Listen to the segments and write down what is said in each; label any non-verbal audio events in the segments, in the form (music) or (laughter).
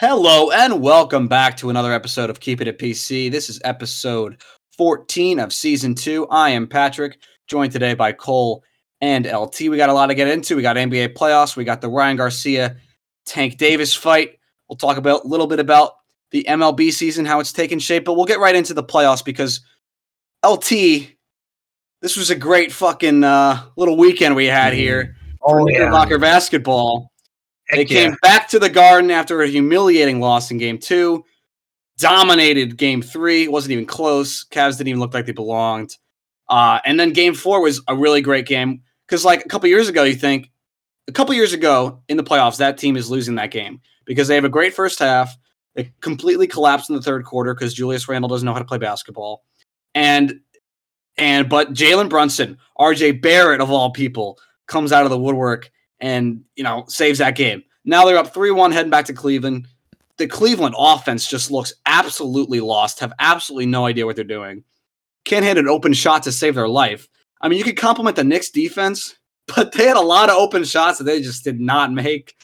Hello and welcome back to another episode of Keep It at PC. This is episode 14 of season two. I am Patrick, joined today by Cole and LT. We got a lot to get into. We got NBA playoffs. We got the Ryan Garcia Tank Davis fight. We'll talk about a little bit about the MLB season, how it's taken shape, but we'll get right into the playoffs because LT, this was a great fucking uh, little weekend we had here. Oh, yeah. Knickerbocker basketball. They Heck came yeah. back to the Garden after a humiliating loss in Game Two, dominated Game Three. It wasn't even close. Cavs didn't even look like they belonged. Uh, and then Game Four was a really great game because, like a couple years ago, you think a couple years ago in the playoffs, that team is losing that game because they have a great first half. They completely collapsed in the third quarter because Julius Randle doesn't know how to play basketball, and and but Jalen Brunson, R.J. Barrett of all people, comes out of the woodwork and you know saves that game. Now they're up three one, heading back to Cleveland. The Cleveland offense just looks absolutely lost. Have absolutely no idea what they're doing. Can't hit an open shot to save their life. I mean, you could compliment the Knicks defense, (laughs) but they had a lot of open shots that they just did not make.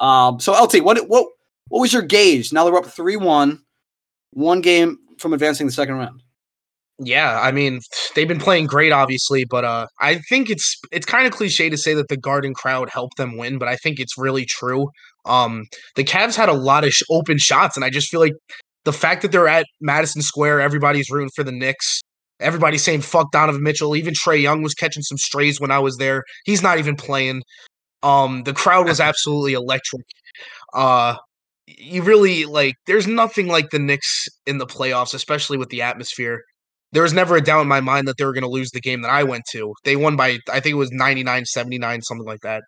Um, so LT, what what what was your gauge? Now they're up three one, one game from advancing the second round. Yeah, I mean, they've been playing great, obviously, but uh, I think it's it's kind of cliche to say that the Garden crowd helped them win, but I think it's really true. Um, the Cavs had a lot of sh- open shots, and I just feel like the fact that they're at Madison Square, everybody's rooting for the Knicks. Everybody's saying "fuck Donovan Mitchell." Even Trae Young was catching some strays when I was there. He's not even playing. Um, the crowd was (laughs) absolutely electric. Uh, you really like. There's nothing like the Knicks in the playoffs, especially with the atmosphere there was never a doubt in my mind that they were going to lose the game that I went to. They won by I think it was 99-79 something like that.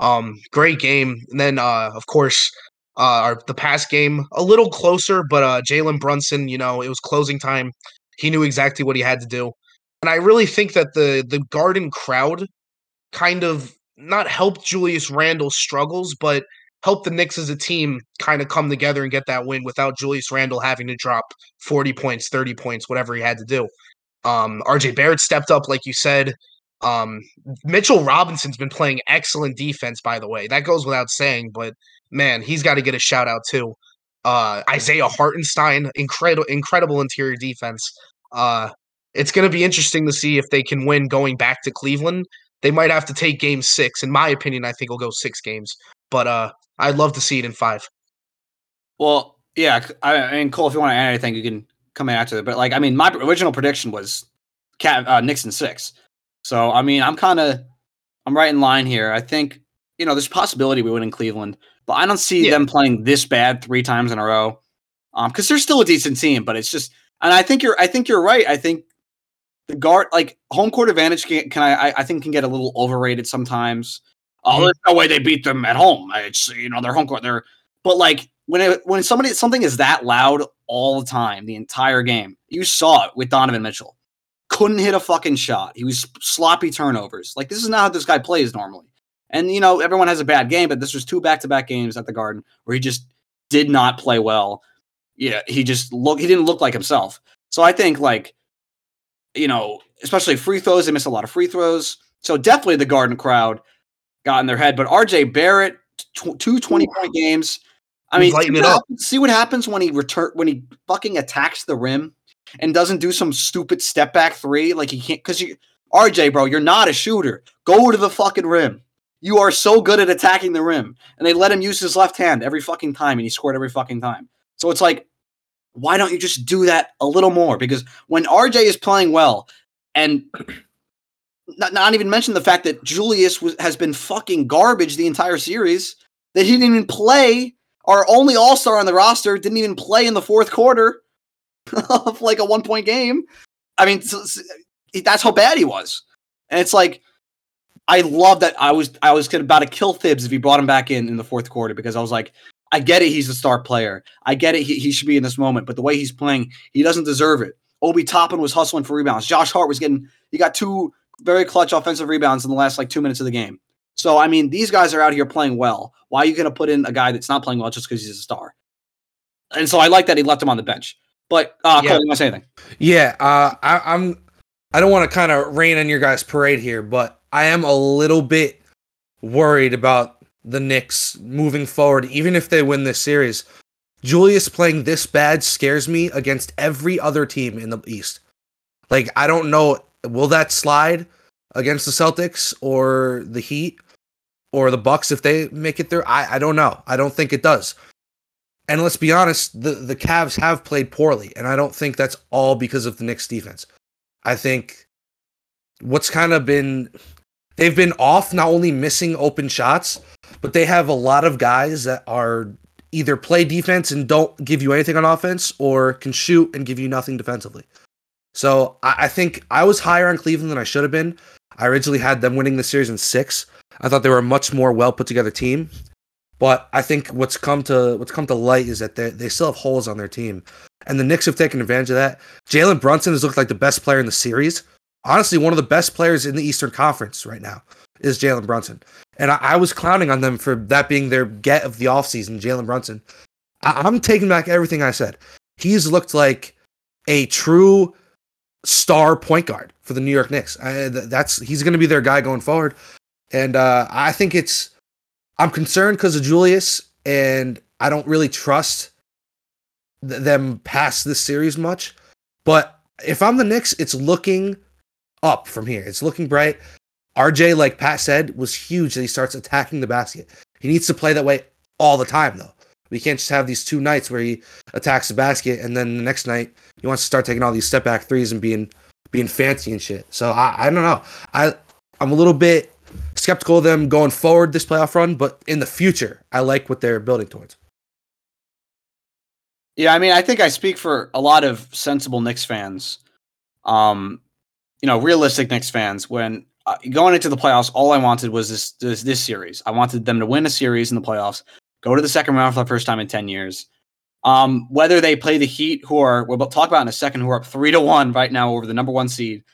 Um great game. And then uh of course uh our, the past game a little closer but uh Jalen Brunson, you know, it was closing time. He knew exactly what he had to do. And I really think that the the Garden crowd kind of not helped Julius Randle's struggles but helped the Knicks as a team kind of come together and get that win without Julius Randle having to drop 40 points, 30 points, whatever he had to do. Um, RJ Barrett stepped up, like you said. Um, Mitchell Robinson's been playing excellent defense, by the way. That goes without saying, but man, he's got to get a shout out too. Uh, Isaiah Hartenstein, incredible, incredible interior defense. Uh, it's going to be interesting to see if they can win going back to Cleveland. They might have to take game six. In my opinion, I think it'll go six games, but uh, I'd love to see it in five. Well, yeah, I mean, Cole, if you want to add anything, you can come in after. That. But like, I mean, my original prediction was Cat uh, Knicks in six. So I mean, I'm kind of I'm right in line here. I think you know there's a possibility we win in Cleveland, but I don't see Yeah. them playing this bad three times in a row. Um, because they're still a decent team, but it's just, and I think you're I think you're right. I think the guard like home court advantage can, can I, I I think can get a little overrated sometimes. Oh, Mhm. there's no way they beat them at home. It's you know their home court. They're but like when it, when somebody something is that loud all the time, the entire game, you saw it with Donovan Mitchell. Couldn't hit a fucking shot. He was sloppy turnovers. Like this is not how this guy plays normally. And you know everyone has a bad game, but this was two back to back games at the Garden where he just did not play well. Yeah, he just look he didn't look like himself. So I think like you know, especially free throws, they miss a lot of free throws. So definitely the Garden crowd got in their head. But RJ Barrett, tw- two 20 point games. I mean, see what happens- see what happens when he return when he fucking attacks the rim and doesn't do some stupid step back three. Like he can't because you RJ, bro, you're not a shooter. Go to the fucking rim. You are so good at attacking the rim. And they let him use his left hand every fucking time, and he scored every fucking time. So it's like, why don't you just do that a little more? Because when RJ is playing well, and not, not even mention the fact that Julius was, has been fucking garbage the entire series, that he didn't even play. Our only All Star on the roster didn't even play in the fourth quarter (laughs) of like a one point game. I mean, so- so- that's how bad he was. And it's like, I love that I was I was about to kill Thibs if he brought him back in in the fourth quarter because I was like, I get it, he's a star player. I get it, he, he should be in this moment, but the way he's playing, he doesn't deserve it. Obi Toppin was hustling for rebounds. Josh Hart was getting he got two very clutch offensive rebounds in the last like two minutes of the game. So I mean, these guys are out here playing well. Why are you going to put in a guy that's not playing well just because he's a star? And so I like that he left him on the bench. But uh, Yeah. Cole, you want to say anything? Yeah, uh, I, I'm. I don't want to kind of rain on your guys' parade here, but I am a little bit worried about the Knicks moving forward, even if they win this series. Julius playing this bad scares me against every other team in the East. Like I don't know, will that slide against the Celtics or the Heat or the Bucks if they make it through? I, I don't know. I don't think it does. And let's be honest, the, the Cavs have played poorly, and I don't think that's all because of the Knicks defense. I think what's kind of been they've been off not only missing open shots, but they have a lot of guys that are either play defense and don't give you anything on offense or can shoot and give you nothing defensively. So I, I think I was higher on Cleveland than I should have been. I originally had them winning the series in six. I thought they were a much more well put together team. But I think what's come to what's come to light is that they they still have holes on their team, and the Knicks have taken advantage of that. Jalen Brunson has looked like the best player in the series. Honestly, one of the best players in the Eastern Conference right now is Jalen Brunson. And I, I, was clowning on them for that being their get of the offseason, Jalen Brunson. I, am taking back everything I said. He's looked like a true star point guard for the New York Knicks. I, that's he's going to be their guy going forward. And uh, I think it's I'm concerned because of Julius, and I don't really trust th- them past this series much. But if I'm the Knicks, it's looking up from here. It's looking bright. RJ, like Pat said, was huge that he starts attacking the basket. He needs to play that way all the time, though. We can't just have these two nights where he attacks the basket and then the next night he wants to start taking all these step back threes and being being fancy and shit. So I, I don't know. I I'm a little bit skeptical of them going forward this playoff run, but in the future, I like what they're building towards. Yeah, I mean, I think I speak for a lot of sensible Knicks fans. Um, you know, realistic Knicks fans. When uh, going into the playoffs, all I wanted was this, this this series. I wanted them to win a series in the playoffs, go to the second round for the first time in ten years. Um, whether they play the Heat, who are we'll talk about in a second, who are up three to one right now over the number one seed,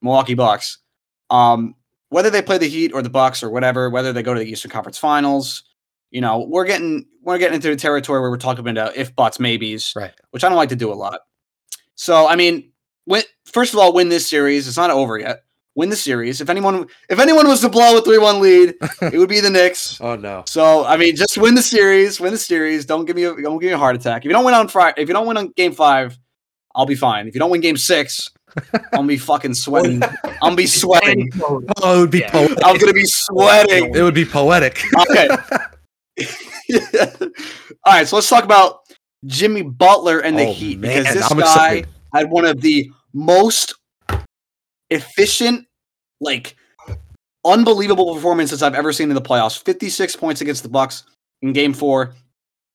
Milwaukee Bucks. Um, whether they play the Heat or the Bucks or whatever, whether they go to the Eastern Conference Finals, you know, we're getting we're getting into the territory where we're talking about if buts, maybes, right? Which I don't like to do a lot. So I mean, when first of all, win this series. It's not over yet. Win the series. If anyone if anyone was to blow a three one lead, (laughs) it would be the Knicks. oh no. So I mean, just win the series. Win the series. Don't give me a, don't give me a heart attack. If you don't win on Friday, if you don't win on Game Five, I'll be fine. If you don't win Game Six, I'm be fucking sweating. (laughs) I'm be sweating. Oh, it would be Yeah. poetic. I'm gonna be sweating. It would be poetic. Okay. (laughs) All right, so let's talk about Jimmy Butler and the Oh, Heat man, because this I'm guy excited. had one of the most efficient, like unbelievable performances I've ever seen in the playoffs. 56 points against the Bucks in game 4.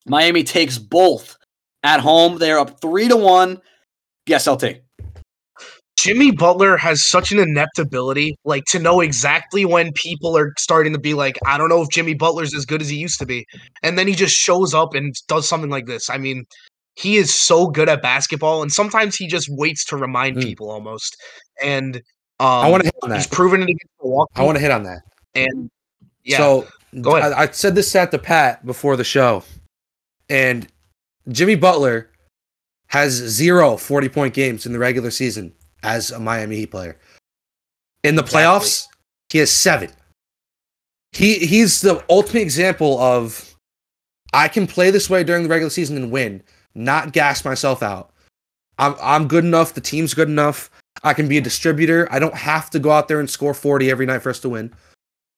Miami takes both at home. They're up 3 to 1. Yes, LT. Jimmy Butler has such an inept ability, like to know exactly when people are starting to be like, I don't know if Jimmy Butler's as good as he used to be. And then he just shows up and does something like this. I mean, he is so good at basketball, and sometimes he just waits to remind Mm. people almost. And um, I want to hit on that. he's proven it against Milwaukee. I want to hit on that. and yeah, So Go ahead. I, I said this at the Pat before the show, and Jimmy Butler has zero 40 point games in the regular season as a Miami Heat player. In the Exactly. playoffs, he has seven. He he's the ultimate example of I can play this way during the regular season and win, not gas myself out. I'm I'm good enough. The team's good enough. I can be a distributor. I don't have to go out there and score 40 every night for us to win.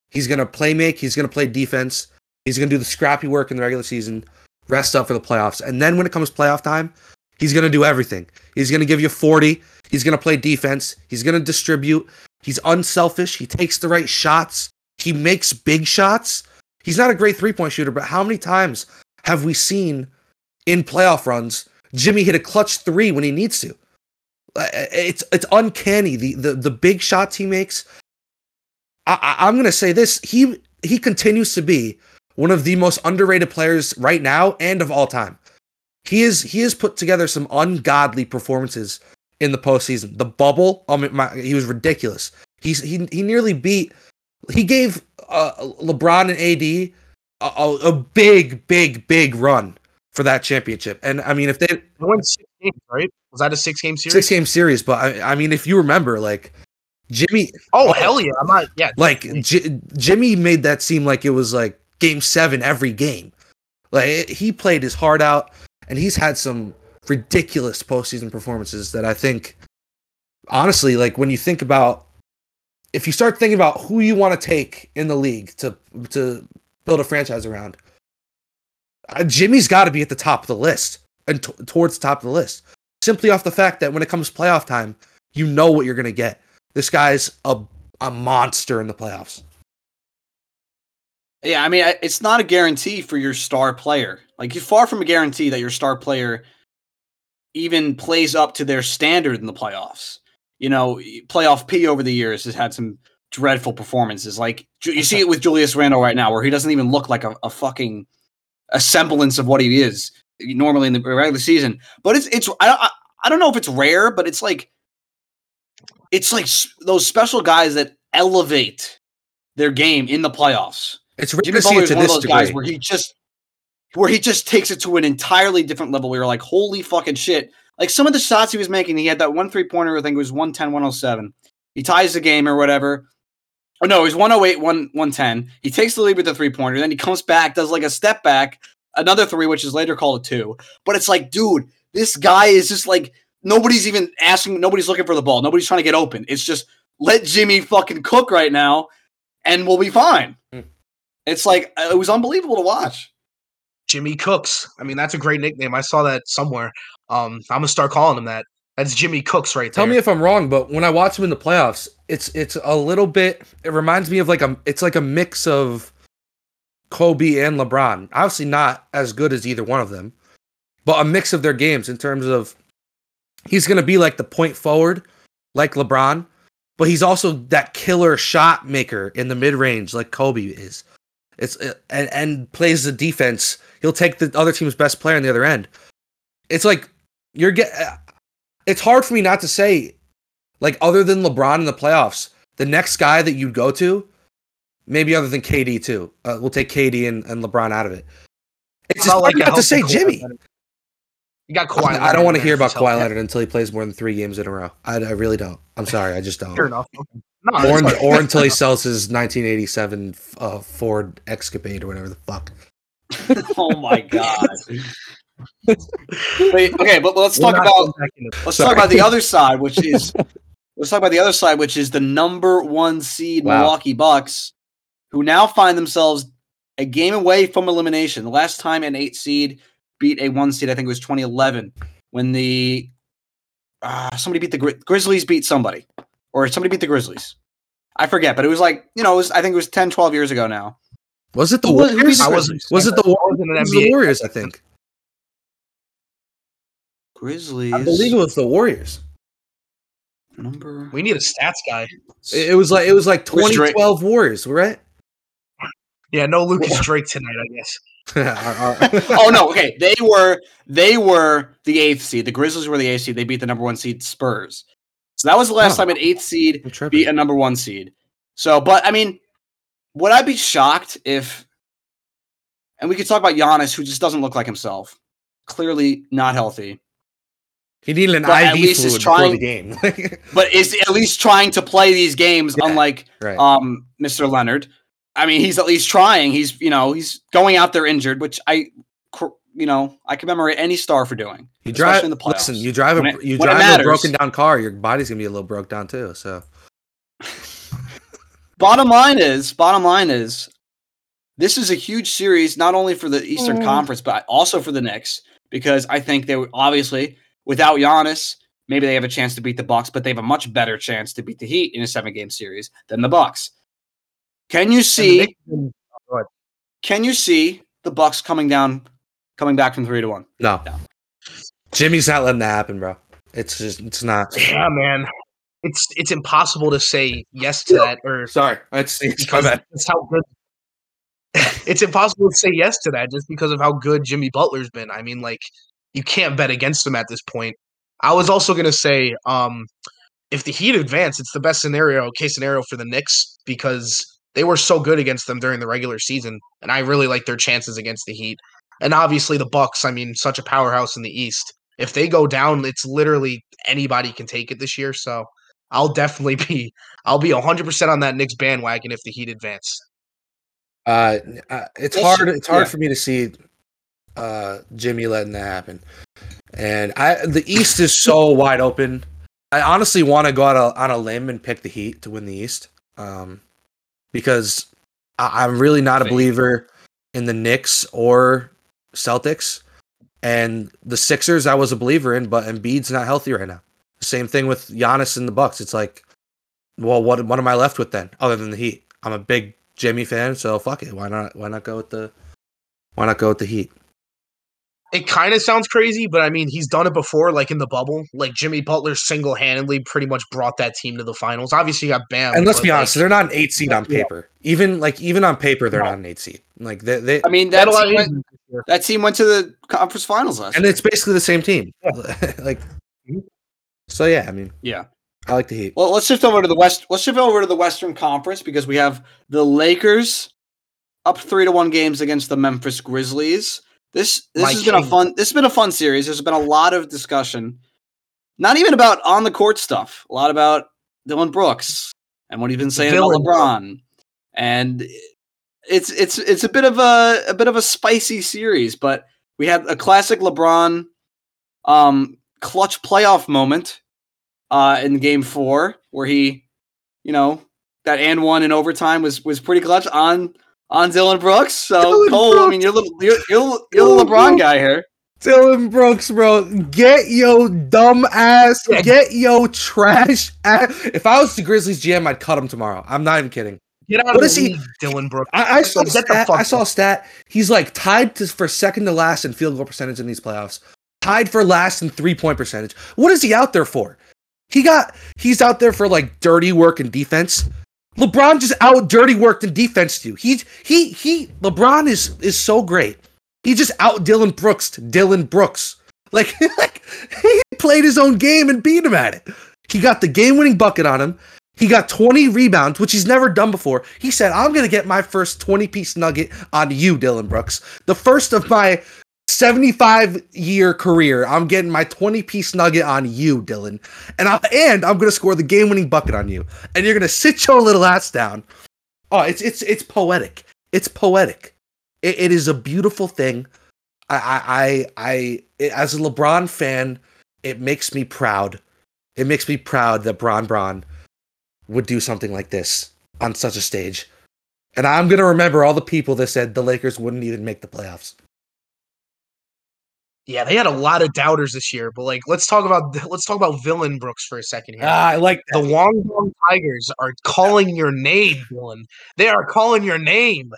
He's gonna play make. He's gonna play defense. He's gonna do the scrappy work in the regular season, rest up for the playoffs, and then when it comes playoff time, he's gonna do everything. He's gonna give you 40. He's gonna play defense. He's gonna distribute. He's unselfish. He takes the right shots. He makes big shots. He's not a great three point shooter, but how many times have we seen in playoff runs Jimmy hit a clutch three when he needs to? Uh, It's it's uncanny the the the big shots he makes. I, I, I'm gonna say this: he he continues to be one of the most underrated players right now and of all time. He is he has put together some ungodly performances in the postseason. The bubble, I mean, my, he was ridiculous. He's he he nearly beat. He gave uh, LeBron and AD a, a, big, big, big run for that championship. And I mean, if they they right? Was that a six game series? six game series, but I, I mean, if you remember, like Jimmy, Oh hell yeah! I'm not. Yeah, like J- Jimmy made that seem like it was like game seven every game. Like he played his heart out. and he's had some ridiculous postseason performances that I think, honestly, like when you think about, if you start thinking about who you want to take in the league to to build a franchise around, uh, Jimmy's got to be at the top of the list and t- towards the top of the list, simply off the fact that when it comes playoff time, you know what you're gonna get. This guy's a a monster in the playoffs. Yeah, I mean, it's not a guarantee for your star player. Like, you're far from a guarantee that your star player even plays up to their standard in the playoffs. You know, playoff P over the years has had some dreadful performances. Like, you see it with Julius Randle right now, where he doesn't even look like a, a fucking a semblance of what he is normally in the regular season. But it's it's I, I I don't know if it's rare, but it's like it's like those special guys that elevate their game in the playoffs. It's rare Jimmy to see it to one of this those guys degree. where he just where he just takes it to an entirely different level. We were like, holy fucking shit. Like some of the shots he was making, he had that one three pointer, I think it was 110, 107. He ties the game or whatever. Oh no, it was 108, 1, 110. He takes the lead with the three pointer, then he comes back, does like a step back, another three, which is later called a two. But it's like, dude, this guy is just like nobody's even asking, nobody's looking for the ball, nobody's trying to get open. It's just let Jimmy fucking cook right now, and we'll be fine. Hmm. It's like uh, it was unbelievable to watch. Jimmy Cooks. I mean, that's a great nickname. I saw that somewhere. Um, I'm gonna start calling him that. That's Jimmy Cooks right Tell me if I'm wrong, but when I watch him in the playoffs, it's it's a little bit. It reminds me of like a. It's like a mix of Kobe and LeBron. Obviously, not as good as either one of them, but a mix of their games in terms of he's going to be like the point forward, like LeBron, but he's also that killer shot maker in the mid range, like Kobe is. It's uh, and and plays the defense. He'll take the other team's best player on the other end. It's like you're get. It's hard for me not to say, like other than LeBron in the playoffs, the next guy that you'd go to, maybe other than KD too. Uh, we'll take KD and, and LeBron out of it. It's just Not hard a to say Jimmy. Leonard. You got Kawhi. I don't want to hear about Kawhi Leonard until he plays more than three games in a row. I, I really don't. I'm sorry, I just don't. Fair enough. No, Or, that's un- fine. or until he (laughs) sells his 1987 uh, Ford Escapade or whatever the fuck. (laughs) oh my god. Wait, okay, but let's We're talk about going back into- let's Sorry. talk about the other side, which is (laughs) let's talk about the other side, which is the number one seed Wow. Milwaukee Bucks, who now find themselves a game away from elimination. The last time an eight seed beat a one seed, I think it was 2011, when the uh, somebody beat the Gri- Grizzlies beat somebody, or somebody beat the Grizzlies. I forget, but it was like you know, it was, I think it was 10, 12 years ago now. Was it the Who was- Warriors? the I wasn't. Was it the I It was the Warriors? I think. Grizzlies. I believe it was the Warriors. number. We need a stats guy. It, it was like it was like 2012 Warriors, right? Yeah, no Lucas Drake tonight, I guess. (laughs) (laughs) oh no, okay. They were they were the eighth seed. The Grizzlies were the eighth seed. They beat the number one seed Spurs. So that was the last Oh. time an eighth seed I'm beat a number one seed. So, but I mean, would I be shocked if? And we could talk about Giannis, who just doesn't look like himself. Clearly not healthy, He needed an But at IV least is fluid before trying- the game. (laughs) but is at least trying to play these games. Yeah, Unlike right. um, Mr. Leonard. I mean, he's at least trying. He's you know he's going out there injured, which I you know I commemorate any star for doing. you drive. in the playoffs. listen, you drive a it- you drive a broken down car. Your body's gonna be a little broke down too. So (laughs) Bottom line is, bottom line is, this is a huge series not only for the Eastern Mm. Conference but also for the Knicks because I think they were obviously without Giannis, maybe they have a chance to beat the Bucks, but they have a much better chance to beat the Heat in a seven-game series than the Bucks. Can you see? Knicks- oh, Can you see the Bucks coming down, coming back from three to one? no, No. Jimmy's not letting that happen, bro. It's just it's not. Yeah, man. It's it's impossible to say yes to that or Sorry, it's, it's my because bad. how good. (laughs) it's impossible to say yes to that just because of how good Jimmy Butler's been. I mean, like you can't bet against him at this point. I was also gonna say, um, if the Heat advance, it's the best scenario, case scenario for the Knicks because they were so good against them during the regular season, and I really like their chances against the Heat. And obviously the Bucks. I mean, such a powerhouse in the East. If they go down, it's literally anybody can take it this year. So I'll definitely (laughs) be I'll be 100% on that Knicks bandwagon if the Heat advance. Uh, uh, it's hard. It's hard yeah. for me to see uh, Jimmy letting that happen. And I, the East is so (laughs) wide open. I honestly want to go out a, on a limb and pick the Heat to win the East, um, because I, I'm really not a believer in the Knicks or Celtics, and the Sixers I was a believer in, but Embiid's not healthy right now. Same thing with Giannis and the Bucks. It's like, well, what what am I left with then, other than the Heat? I'm a big Jimmy fan, so fuck it. Why not? Why not go with the? Why not go with the Heat? It kind of sounds crazy, but I mean, he's done it before, like in the bubble. Like Jimmy Butler single handedly pretty much brought that team to the finals. Obviously, you got Bam. And let's but, be like, honest, they're not an eight seed on Yeah. paper. Even like even on paper, they're No. not an eight seed. Like they, they I mean, that team, went, injuries this year. that team went to the conference finals last and year. it's basically the same team. (laughs) like, Mhm. so yeah. I mean, Yeah. I like the Heat. Well, let's shift over to the West. Let's shift over to the Western Conference because we have the Lakers up three to one games against the Memphis Grizzlies. This this My has been a fun. This has been a fun series. There's been a lot of discussion, not even about on the court stuff. A lot about Dillon Brooks and what he's been saying Villain. about LeBron, and it's it's it's a bit of a a bit of a spicy series. But we had a classic LeBron um clutch playoff moment uh in game four where he you know that and one in overtime was was pretty clutch on on Dillon Brooks. So Dylan Cole, I mean you're a little you're you're, you're the LeBron Brooks. guy here. Dillon Brooks, bro, get yo dumb ass, get yo trash. Ass. If I was the Grizzlies GM, I'd cut him tomorrow. I'm not even kidding. Get out What of the is he- Dillon Brooks. I, I saw Get stat, I saw a stat. He's like tied to, for second to last in field goal percentage in these playoffs. Tied for last in three point percentage. What is he out there for? He got he's out there for like dirty work and defense. LeBron just out dirty worked and defense to you. He he he LeBron is is so great. He just out Dillon Brooks Dillon Brooks. Like, (laughs) like he played his own game and beat him at it. He got the game winning bucket on him. He got 20 rebounds, which he's never done before. He said, I'm going to get my first 20 piece nugget on you, Dillon Brooks. The first of my 75 year career. I'm getting my 20 piece nugget on you, Dillon. And, I, and I'm to score the game winning bucket on you. And you're to sit your little ass down. Oh, it's, it's, it's poetic. It's poetic. It, it is a beautiful thing. I, I, I, I it- as a LeBron fan, it makes me proud. It makes me proud that Bron Bron would do something like this on such a stage. And I'm gonna remember all the people that said the Lakers wouldn't even make the playoffs. Yeah, they had a lot of doubters this year, but like, let's talk about let's talk about Villain Brooks for a second here. Ah, I like the Guangdong Tigers are calling your name, Dillon. They are calling your name.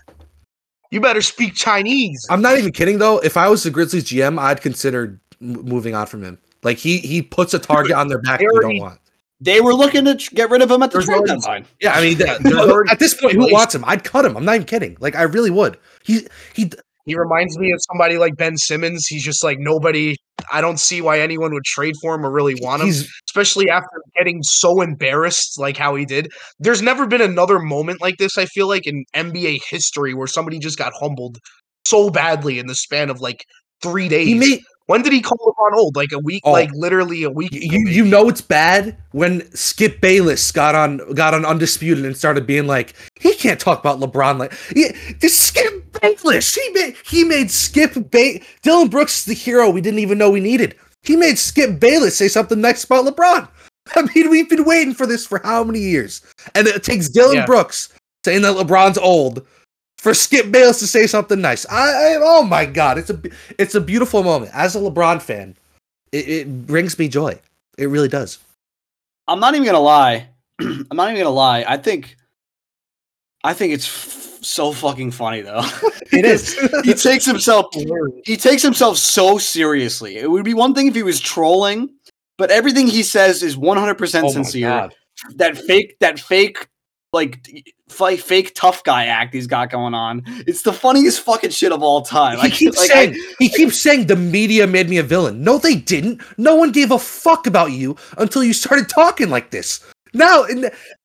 You better speak Chinese. I'm not even kidding though. If I was the Grizzlies GM, I'd consider m- moving on from him. Like he he puts a target on their back They you don't want. They were looking to get rid of him at the trade deadline. Yeah, I mean, (laughs) Yeah, there's already at this point, who wants him? I'd cut him. I'm not even kidding. Like I really would. He he He reminds me of somebody like Ben Simmons. He's just like nobody. I don't see why anyone would trade for him or really want him, he's especially after getting so embarrassed like how he did. There's never been another moment like this. I feel like in NBA history where somebody just got humbled so badly in the span of like three days. he made when did he call LeBron old? Like a week, Oh. like literally a week. you you know it's bad when Skip Bayless got on got on undisputed and started being like he can't talk about LeBron like yeah, this Skip Bayless he made he made Skip ba- Dillon Brooks is the hero we didn't even know we needed he made Skip Bayless say something nice about LeBron (laughs) I mean we've been waiting for this for how many years and it takes Dillon Yeah. Brooks saying that LeBron's old for Skip Bayless to say something nice I, I oh my god it's a b- it's a beautiful moment as a LeBron fan it, it brings me joy it really does. I'm not even gonna lie. (clears throat) I'm not even gonna lie. I think, I think it's f- so fucking funny though. (laughs) It is. he takes himself (laughs) he takes himself so seriously. It would be one thing if he was trolling, but everything he says is 100% Oh sincere. That fake that fake like f- fake tough guy act he's got going on. It's the funniest fucking shit of all time. He keeps like, saying I- he keeps saying the media made me a villain. No, they didn't. No one gave a fuck about you until you started talking like this. Now,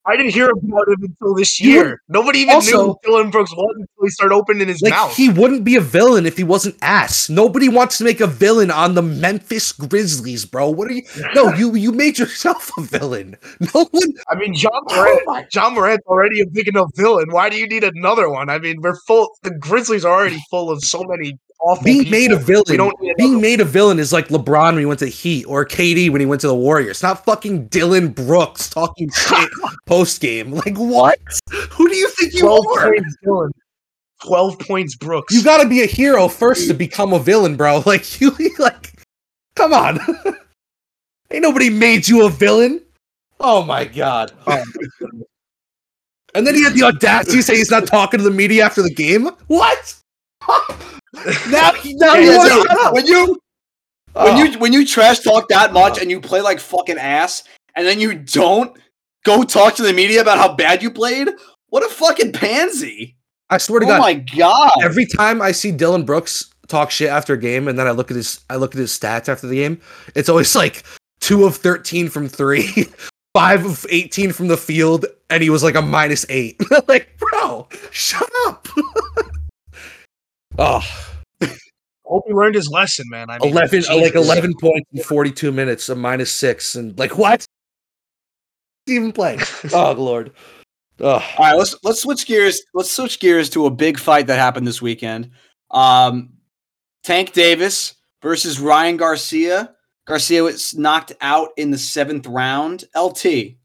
I didn't hear about him until this year. Nobody even also- knew who Dillon Brooks was until he started opening his like mouth. he wouldn't be a villain if he wasn't ass. Nobody wants to make a villain on the Memphis Grizzlies, bro. What are you? (laughs) No, you you made yourself a villain. (laughs) No one. I mean, Ja Oh Morant. my- Ja Morant's already a big enough villain. Why do you need another one? I mean, we're full. The Grizzlies are already full of so many awful. being made a villain. We don't need being made a villain is like LeBron when he went to the Heat or KD when he went to the Warriors. Not fucking Dillon Brooks talking (laughs) shit post game. Like what? Who do you think you 12 are? points, Dillon. 12 points, Brooks. You got to be a hero first to become a villain, bro. (laughs) Like you, like, come on. (laughs) Ain't nobody made you a villain. Oh my god. Oh, And then he had the audacity to say he's not talking to the media after the game. What? Now, now you want to shut up. when you when Oh. you when you trash talk that oh. much and you play like fucking ass, and then you don't go talk to the media about how bad you played. What a fucking pansy! I swear to Oh God, my god! every time I see Dillon Brooks talk shit after a game, and then I look at his I look at his stats after the game, it's always like two of thirteen from three, (laughs) five of eighteen from the field, and he was like a minus eight. (laughs) like, bro, shut up. (laughs) oh, hope he learned his lesson, man. I mean, 11 like 11 points in 42 minutes, a minus six, and like what? Even playing. (laughs) Oh lord. Oh. All right, let's let's switch gears. Let's switch gears to a big fight that happened this weekend. Um, Tank Davis versus Ryan Garcia. Garcia was knocked out in the seventh round. LT, you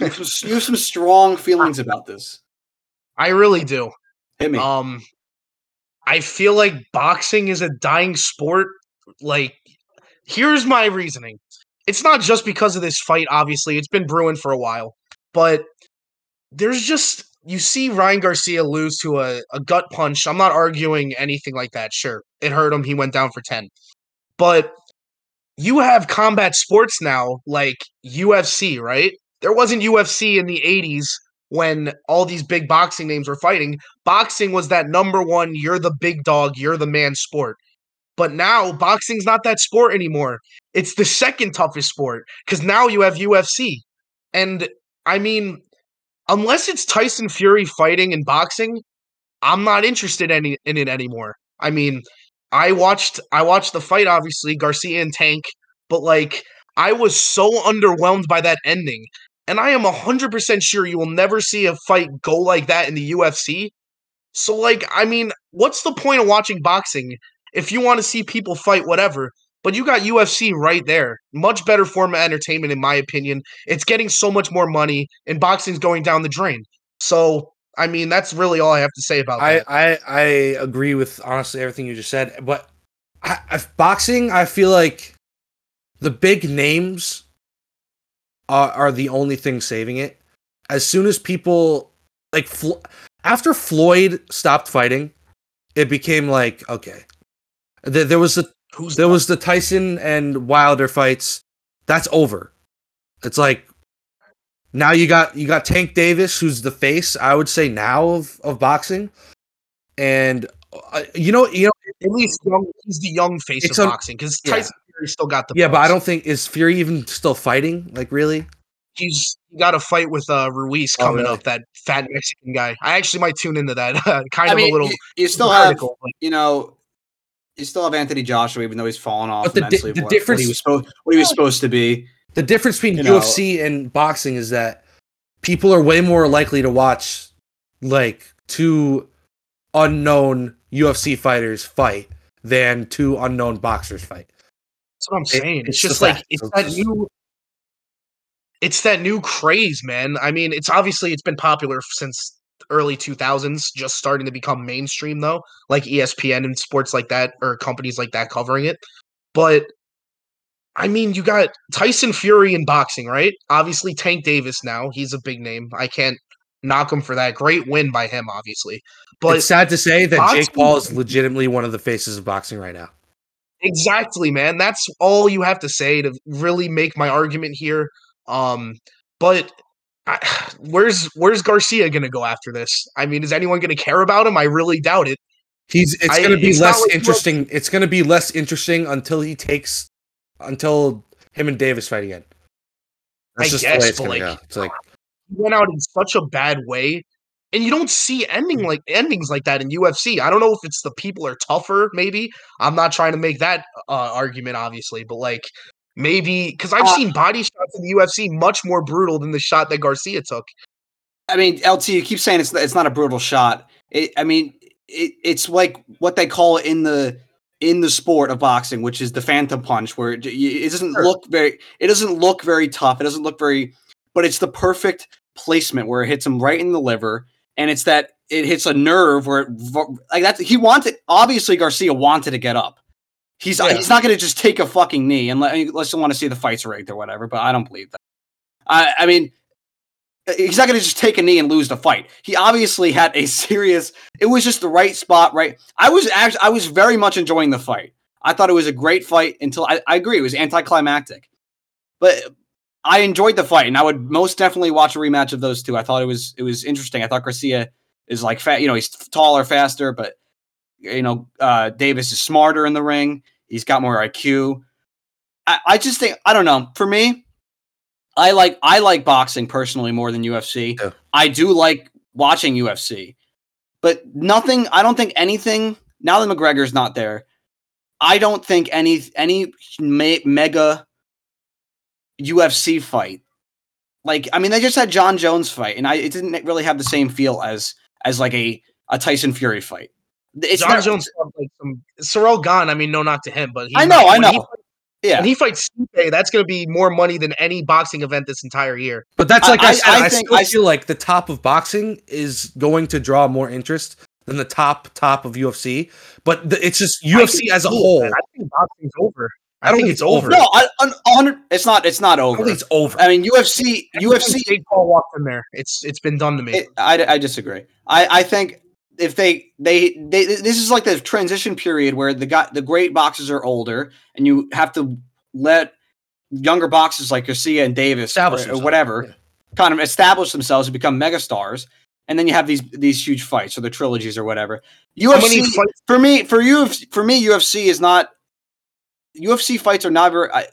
have some, you have some strong feelings about this. I really do. Hit me. Um, I feel like boxing is a dying sport. Like, here's my reasoning. It's not just because of this fight, obviously. It's been brewing for a while. But there's just, you see Ryan Garcia lose to a, a gut punch. I'm not arguing anything like that. Sure, it hurt him. He went down for 10. But you have combat sports now, like UFC, right? There wasn't UFC in the 80s when all these big boxing names were fighting boxing was that number one, you're the big dog, you're the man sport. But now boxing's not that sport anymore. It's the second toughest sport because now you have UFC. And I mean, unless it's Tyson Fury fighting in boxing, I'm not interested any in it anymore. I mean, I watched I watched the fight, obviously, Garcia and Tank, but like I was so underwhelmed by that ending. And I am 100% sure you will never see a fight go like that in the UFC. So, like, I mean, what's the point of watching boxing if you want to see people fight, whatever? But you got UFC right there. Much better form of entertainment, in my opinion. It's getting so much more money, and boxing's going down the drain. So, I mean, that's really all I have to say about I, that. I I agree with honestly everything you just said, but I, I, boxing, I feel like the big names are, are the only thing saving it. As soon as people like Flo- after Floyd stopped fighting, it became like okay. There, there was the Who's there was the Tyson and Wilder fights. That's over. It's like now you got you got Tank Davis, who's the face. I would say now of of boxing, and uh, you know you know at least young, he's the young face of un- boxing because. Tyson Fury still got the yeah, but I don't think is Fury even still fighting. Like really? he's got a fight with uh Ruiz Oh, coming really? up. That fat Mexican guy. I actually might tune into that. (laughs) kind I of mean, a little you, you still have but you know, you still have Anthony Joshua, even though he's fallen off But the di- the of what, what difference- he was supposed what he was supposed to be. The difference between You know- UFC and boxing is that people are way more likely to watch like two unknown UFC fighters fight than two unknown boxers fight. That's what I'm It- saying. it's it's just like fact. it's that new it's that new craze, man. I mean, it's obviously it's been popular since early 2000s, just starting to become mainstream though, like ESPN and sports like that or companies like that covering it. But I mean, you got Tyson Fury in boxing, right? Obviously Tank Davis now, he's a big name. I can't knock him for that. Great win by him, obviously. But it's sad to say that Jake Paul is legitimately one of the faces of boxing right now. Exactly, man. That's all you have to say to really make my argument here. Um, but I, (sighs) where's where's Garcia gonna go after this? I mean, is anyone gonna care about him? I really doubt it. He's it's going to be less like interesting. It's going to be less interesting until he takes until him and Davis fight again. I the way guess, it's but, gonna like, go. It's like He went out in such a bad way, and you don't see ending like endings like that in UFC. I don't know if it's the people are tougher. Maybe I'm not trying to make that uh, argument, obviously, but like maybe because I've Uh, seen body shots in the UFC much more brutal than the shot that Garcia took. I mean, LT, you keep saying it's it's not a brutal shot. It, I mean, it, it's like what they call in the in the sport of boxing, which is the phantom punch, where it, it doesn't Sure. look very it doesn't look very tough. It doesn't look very, but it's the perfect placement where it hits him right in the liver, and it's that it hits a nerve where it, like that's he wanted. Obviously, Garcia wanted to get up. He's Yeah. he's not going to just take a fucking knee unless you want to see the fights rigged or whatever. But I don't believe that. I I mean. Uh, he's not going to just take a knee and lose the fight. He obviously had a serious. It was just the right spot, right. I was actually, I was very much enjoying the fight. I thought it was a great fight until I, I agree it was anticlimactic, but I enjoyed the fight and I would most definitely watch a rematch of those two. I thought it was it was interesting. I thought Garcia is like fat, you know, he's taller, faster, but you know, uh, Davis is smarter in the ring. He's got more IQ. I, I just think I don't know. For me, I like I like boxing personally more than UFC. Yeah. I do like watching UFC, but nothing. I don't think anything. Now that McGregor's not there, I don't think any any me- mega UFC fight. Like I mean, they just had Jon Jones fight, and I it didn't really have the same feel as as like a a Tyson Fury fight. It's Jon not- Jones, fought, like some Ciryl Gane. I mean, no, not to him, but he's I know, not- I know. He, yeah. When he fights Stipe, that's going to be more money than any boxing event this entire year. But that's like I, I- said. I, I think- still I- feel like the top of boxing is going to draw more interest than the top top of UFC. But the, it's just UFC as a whole. over. I think boxing's over. I, I don't think think it's it's over. over. No, I, a hundred. It's not. It's not over. don't think it's over. I mean, UFC. Ever since UFC. Jake Paul walked in there. It's it's been done to me. It, I, I disagree. I, I think if they, they they this is like the transition period where the guy the great boxers are older and you have to let younger boxers like Garcia and Davis Establish or, or whatever yeah. kind of establish themselves and become megastars. And then you have these these huge fights or the trilogies or whatever. UFC fights? for me for you for me UFC is not UFC fights are never I,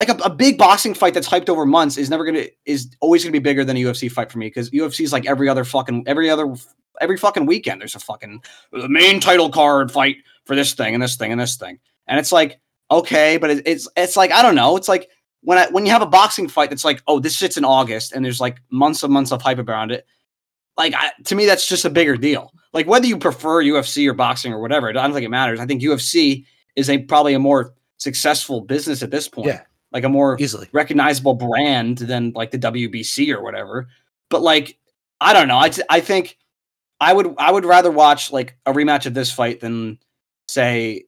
like a, a big boxing fight that's hyped over months is never gonna is always gonna be bigger than a UFC fight for me because UFC is like every other fucking every other every fucking weekend there's a fucking the main title card fight for this thing and this thing and this thing. And it's like okay but it, it's it's like I don't know it's like when I when you have a boxing fight that's like oh this shit's in August and there's like months and months of hype around it like I, to me that's just a bigger deal. Like whether you prefer UFC or boxing or whatever I don't think it matters. I think UFC is a probably a more successful business at this point Yeah. like a more Easily. recognizable brand than like the WBC or whatever. But like, I don't know. I, t- I think I would I would rather watch like a rematch of this fight than say,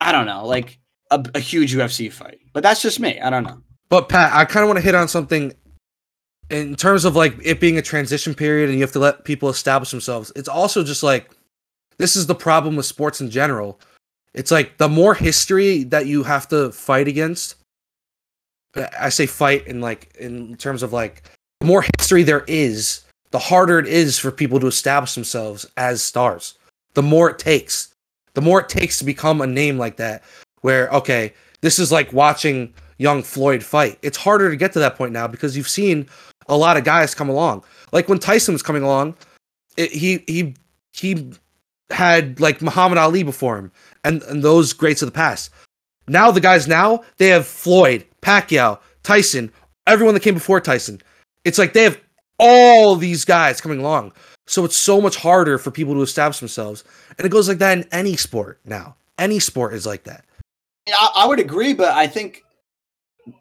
I don't know, like a, a huge UFC fight. But that's just me. I don't know. But Pat, I kind of want to hit on something in terms of like it being a transition period and you have to let people establish themselves. It's also just like this is the problem with sports in general. It's like the more history that you have to fight against. I say fight in like in terms of like the more history there is, the harder it is for people to establish themselves as stars. The more it takes, the more it takes to become a name like that. Where okay, this is like watching young Floyd fight. It's harder to get to that point now because you've seen a lot of guys come along. Like when Tyson was coming along, it, he he he had like Muhammad Ali before him and, and those greats of the past. Now the guys now they have Floyd, Pacquiao, Tyson, everyone that came before Tyson. It's like they have all these guys coming along. So it's so much harder for people to establish themselves. And it goes like that in any sport now. Any sport is like that. Yeah, I, I would agree, but I think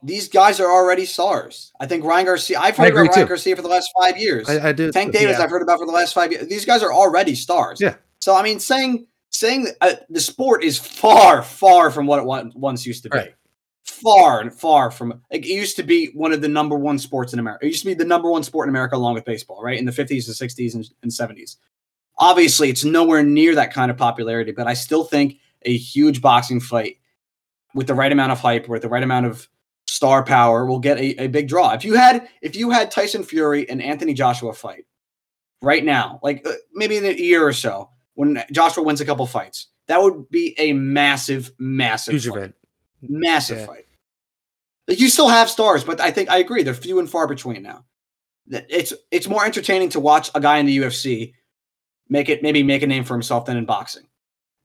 these guys are already stars. I think Ryan Garcia. I've heard about Ryan too. Garcia for the last five years. I, I do. Tank Davis, Yeah. I've heard about for the last five years. These guys are already stars. Yeah. So I mean, saying saying that, uh, the sport is far, far from what it once used to be. Right. Far and far from like, it used to be one of the number one sports in America. It used to be the number one sport in America along with baseball, right? In the 50s and 60s and, 70s. Obviously, it's nowhere near that kind of popularity, but I still think a huge boxing fight with the right amount of hype, or with the right amount of star power, will get a, a big draw. If you had if you had Tyson Fury and Anthony Joshua fight right now, like uh, maybe in a year or so, when Joshua wins a couple fights, that would be a massive, massive, Huge fight. event. massive Yeah. fight. Like, you still have stars, but I think I agree they're few and far between now. That It's it's more entertaining to watch a guy in the UFC make it maybe make a name for himself than in boxing.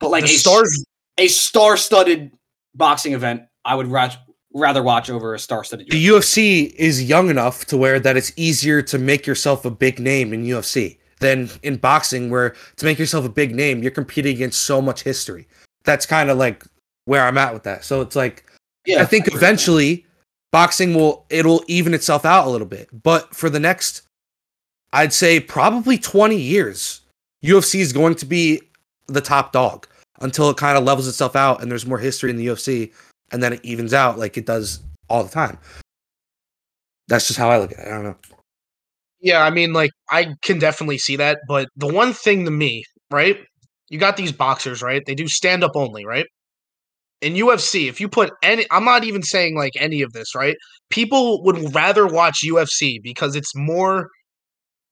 But like the a, stars a star-studded boxing event, I would ra- rather watch over a star-studded. the UFC is young enough to where that it's easier to make yourself a big name in UFC. Than in boxing, where to make yourself a big name, you're competing against so much history. That's kind of like where I'm at with that. So it's like Yeah, I think that. eventually boxing will it'll even itself out a little bit. But for the next I'd say probably 20 years, UFC is going to be the top dog until it kind of levels itself out and there's more history in the UFC and then it evens out like it does all the time. That's just how I look at it. I don't know. Yeah, I mean, like I can definitely see that, but the one thing to me, right? You got these boxers, right? They do stand up only, right? In UFC, if you put any, I'm not even saying like any of this, right? People would rather watch UFC because it's more,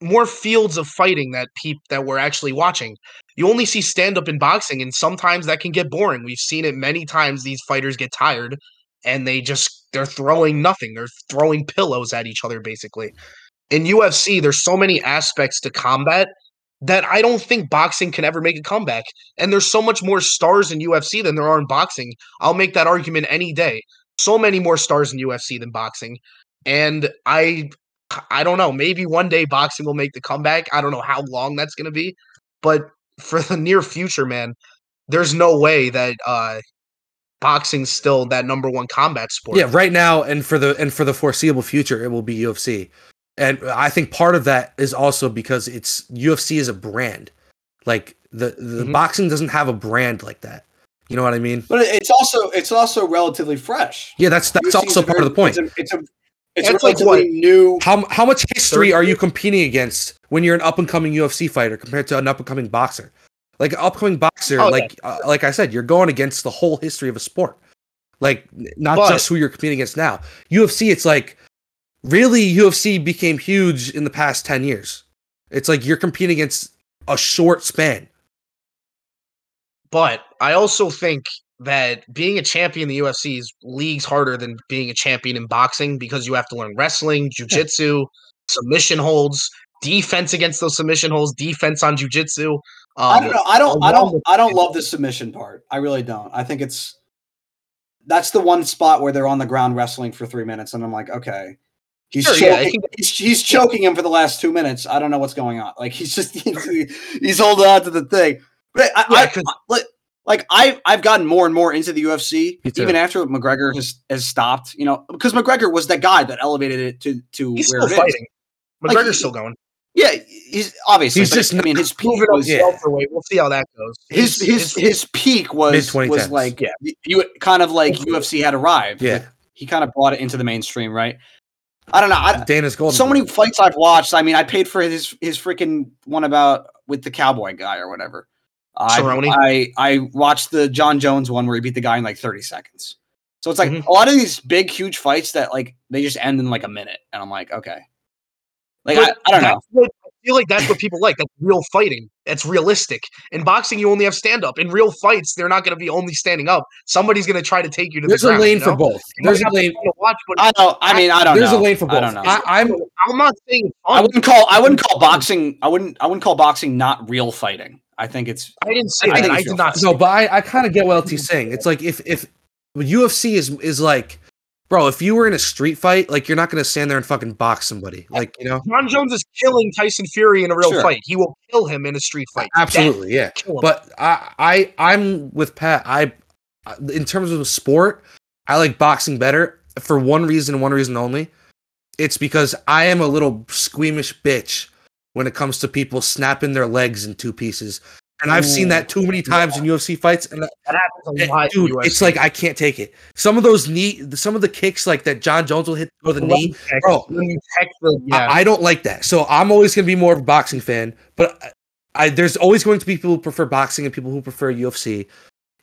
more fields of fighting that peop that we're actually watching. You only see stand up in boxing, and sometimes that can get boring. We've seen it many times. These fighters get tired, and they just they're throwing nothing. They're throwing pillows at each other, basically in UFC, there's so many aspects to combat that I don't think boxing can ever make a comeback. And there's so much more stars in UFC than there are in boxing. I'll make that argument any day. So many more stars in UFC than boxing. And I I don't know, maybe one day boxing will make the comeback. I don't know how long that's going to be, but for the near future, man, there's no way that uh boxing's still that number one combat sport. Yeah, right now and for the and for the foreseeable future it will be UFC. And I think part of that is also because it's UFC is a brand. Like the the Mhm. boxing doesn't have a brand like that. You know what I mean? But it's also it's also relatively fresh. Yeah, that's that's UFC also a part of the point. It's a it's a, it's That's a like relatively new. How how much history are you competing against when you're an up and coming UFC fighter compared to an up and coming boxer? Like an upcoming boxer, Oh, yeah. like uh, like I said, you're going against the whole history of a sport. Like not But- just who you're competing against now. UFC, it's like really UFC became huge in the past ten years. It's like you're competing against a short span. But I also think that being a champion in the UFC is leagues harder than being a champion in boxing because you have to learn wrestling, jujitsu, submission holds, defense against those submission holds, defense on jujitsu. Um, I don't know. I don't. I don't. I don't love the submission part. I really don't. I think it's that's the one spot where they're on the ground wrestling for three minutes, and I'm like, okay, he's Sure, choking, yeah, he's, he's choking him for the last two minutes. I don't know what's going on. Like he's just (laughs) he's holding on to the thing. But I, Yeah, I, I- like, like I I've gotten more and more into the UFC even after McGregor has has stopped. You know, because McGregor was that guy that elevated it to to he's where still it is. fighting. Like, McGregor's he- still going. Yeah, he's obviously. He's but just I mean, his peak was the welterweight. We'll see how that goes. his his his peak was was like Yeah. you kind of like UFC had arrived. Yeah. he kind of brought it into the mainstream, right? I don't know. I, Dana's golden. so many fights I've watched. I mean, I paid for his his freaking one about with the cowboy guy or whatever. I, Cerrone? I I watched the Jon Jones one where he beat the guy in like thirty seconds. So it's like Mhm. a lot of these big, huge fights that like they just end in like a minute, and I'm like, okay, like I, I don't know. That's what- I feel like that's what people like. That's real fighting. That's realistic. In boxing, you only have stand up. In real fights, they're not going to be only standing up. Somebody's going to try to take you to There's the a lane you for both. You There's a have to lane. kinda watch, but I know. I mean, I don't There's know. a lane for I don't both. know. I, I'm I'm not saying it's I wouldn't call I wouldn't call boxing I wouldn't I wouldn't call boxing not real fighting. I think it's I didn't say I that. I did not. fight. Say No, but I, I kind of get what LT's saying. It's like if if UFC is is like, bro, if you were in a street fight, like you're not gonna stand there and fucking box somebody, like you know. Jon Jones is killing Tyson Fury in a real Sure. fight. He will kill him in a street fight. Absolutely, yeah. But I I I'm with Pat. I in terms of a sport, I like boxing better for one reason and one reason only. It's because I am a little squeamish bitch when it comes to people snapping their legs in two pieces. And I've seen that too many times in UFC fights, and that happens a Eh, lot. dude, it's like I can't take it. Some of those knee, some of the kicks like that Jon Jones will hit or the knee. text- bro. Text yeah, I, I don't like that. So I'm always gonna be more of a boxing fan. But I, I there's always going to be people who prefer boxing and people who prefer UFC.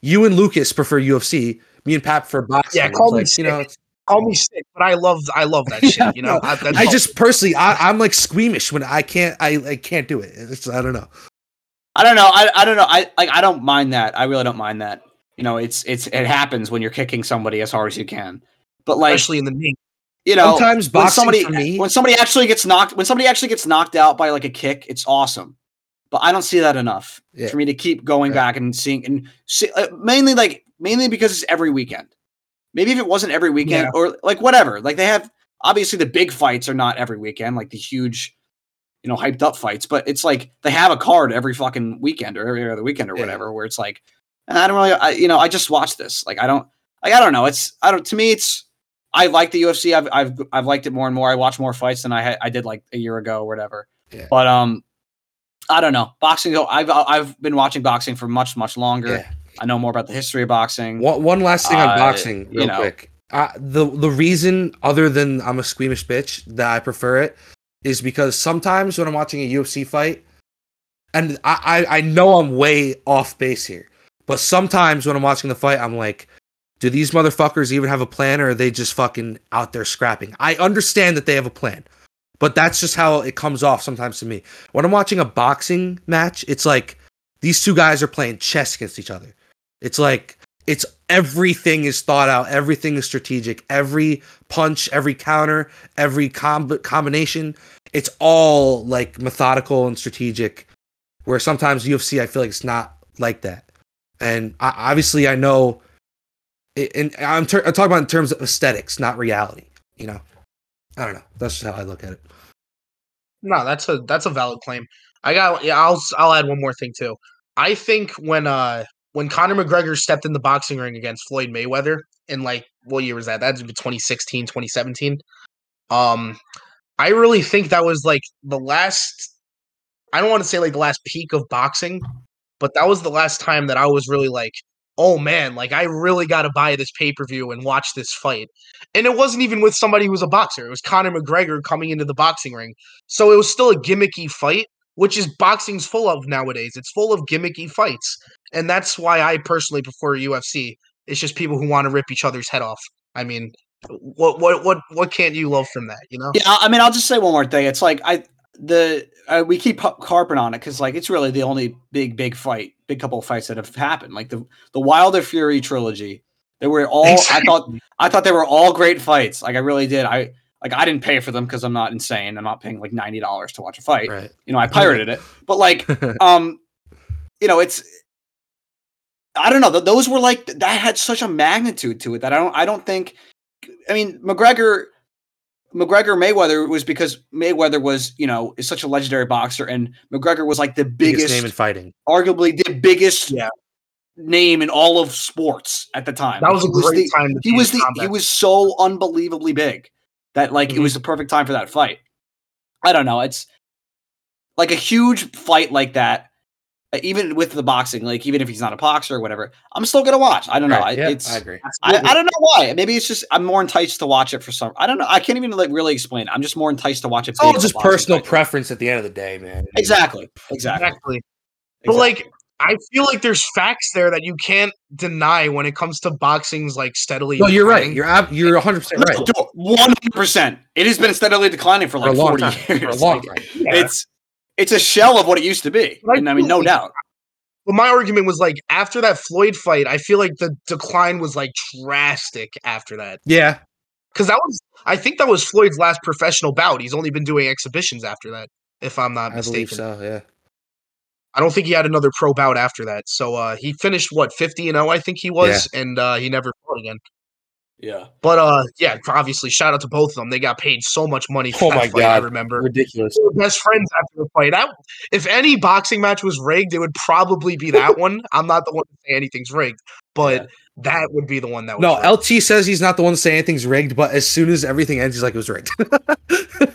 You and Lucas prefer UFC. Me and Pat prefer boxing. Yeah, It's call me like, you know. call me sick, but I love I love that (laughs) shit. You know, no, I, I just personally, I, I'm like squeamish when I can't. I, I can't do it. It's, I don't know. I don't know. I, I don't know. I like I don't mind that. I really don't mind that. You know, it's it's it happens when you're kicking somebody as hard as you can. But like especially in the knee. you know, Sometimes when boxing somebody for me, when somebody actually gets knocked when somebody actually gets knocked out by like a kick, it's awesome. But I don't see that enough Yeah. for me to keep going Yeah. back and seeing and see, uh, mainly like mainly because it's every weekend. Maybe if it wasn't every weekend Yeah. or like whatever. Like they have obviously the big fights are not every weekend, like the huge you know hyped up fights, but it's like they have a card every fucking weekend or every other weekend or Yeah. whatever, where it's like "Eh, I don't really, I, you know, I just watch this. Like I don't, like I don't know. It's I don't. To me, it's I like the UFC. I've I've I've liked it more and more. I watch more fights than I had, I did like a year ago or whatever. Yeah. But um, I don't know. Boxing. I've I've been watching boxing for much much longer. Yeah. I know more about the history of boxing. One, one last thing on Uh, boxing, you know. quick. Uh, the the reason, other than I'm a squeamish bitch, that I prefer it is because sometimes when I'm watching a UFC fight, and I, I I know I'm way off base here, but sometimes when I'm watching the fight, I'm like, do these motherfuckers even have a plan, or are they just fucking out there scrapping? I understand that they have a plan, but that's just how it comes off sometimes to me. When I'm watching a boxing match, it's like these two guys are playing chess against each other. It's like it's everything is thought out, everything is strategic, every punch, every counter, every comb- combination, it's all like methodical and strategic. Where sometimes UFC, I feel like it's not like that. And I, obviously, I know, it, and I'm, ter- I'm talking about in terms of aesthetics, not reality. You know, I don't know. That's just how I look at it. No, that's a that's a valid claim. I got yeah, I'll I'll add one more thing too. I think when uh when Conor McGregor stepped in the boxing ring against Floyd Mayweather in like what year was that? That's 2016, 2017. Um I really think that was like the last I don't want to say like the last peak of boxing, but that was the last time that I was really like, oh man, like I really got to buy this pay per view and watch this fight. And it wasn't even with somebody who was a boxer. It was Conor McGregor coming into the boxing ring. So it was still a gimmicky fight, which is boxing's full of nowadays. It's full of gimmicky fights. And that's why I personally prefer UFC. It's just people who want to rip each other's head off. I mean, what what what what can't you love from that, you know? Yeah, I mean, I'll just say one more thing. It's like I the uh, we keep harping on it because like it's really the only big big fight, big couple of fights that have happened. Like the the Wilder Fury trilogy, they were all I thought I thought they were all great fights. Like I really did. I like I didn't pay for them because I'm not insane. I'm not paying like ninety dollars to watch a fight. Right. You know, I (laughs) pirated it, but like (laughs) um, you know, it's I don't know. th- Those were like that had such a magnitude to it that I don't I don't think. I mean, McGregor, McGregor Mayweather was because Mayweather was you know is such a legendary boxer, and McGregor was like the biggest, biggest, name in fighting. arguably the biggest Yeah. name in all of sports at the time. That was He a great the- time to he was the combat. he was so unbelievably big that like it Mhm. was the perfect time for that fight. I don't know. It's like a huge fight like that. Even with the boxing, like even if he's not a boxer or whatever, I'm still gonna watch. I don't know. Right, I, yeah, it's I agree. I, I don't know why. Maybe it's just I'm more enticed to watch it for some. I don't know. I can't even like really explain. it. I'm just more enticed to watch it. It's all just personal fights. preference at the end of the day, man. Exactly. Exactly. Exactly. But exactly. like I feel like there's facts there that you can't deny when it comes to boxing's like steadily. No, you're right. You're ab- you're 100 percent right. one hundred percent. It has been steadily declining for For a like long forty time. years. For a long Like, (laughs) time. Yeah. It's it's a shell of what it used to be. But I And I mean, no like- doubt. But my argument was like after that Floyd fight, I feel like the decline was like drastic after that. Yeah, Because that was, I think that was Floyd's last professional bout. He's only been doing exhibitions after that, if I'm not I believe mistaken. so. Yeah. I don't think he had another pro bout after that. So uh, he finished what 50 and 0, I think he was, and uh, he never fought again. Yeah. But uh, yeah, obviously, shout out to both of them. They got paid so much money for Oh my fight. I remember. Ridiculous. They were best friends after the fight. That if any boxing match was rigged, it would probably be that (laughs) one. I'm not the one to say anything's rigged, but Yeah. that would be the one that No, rigged. LT says he's not the one to say anything's rigged, but as soon as everything ends, he's like, it was rigged. (laughs)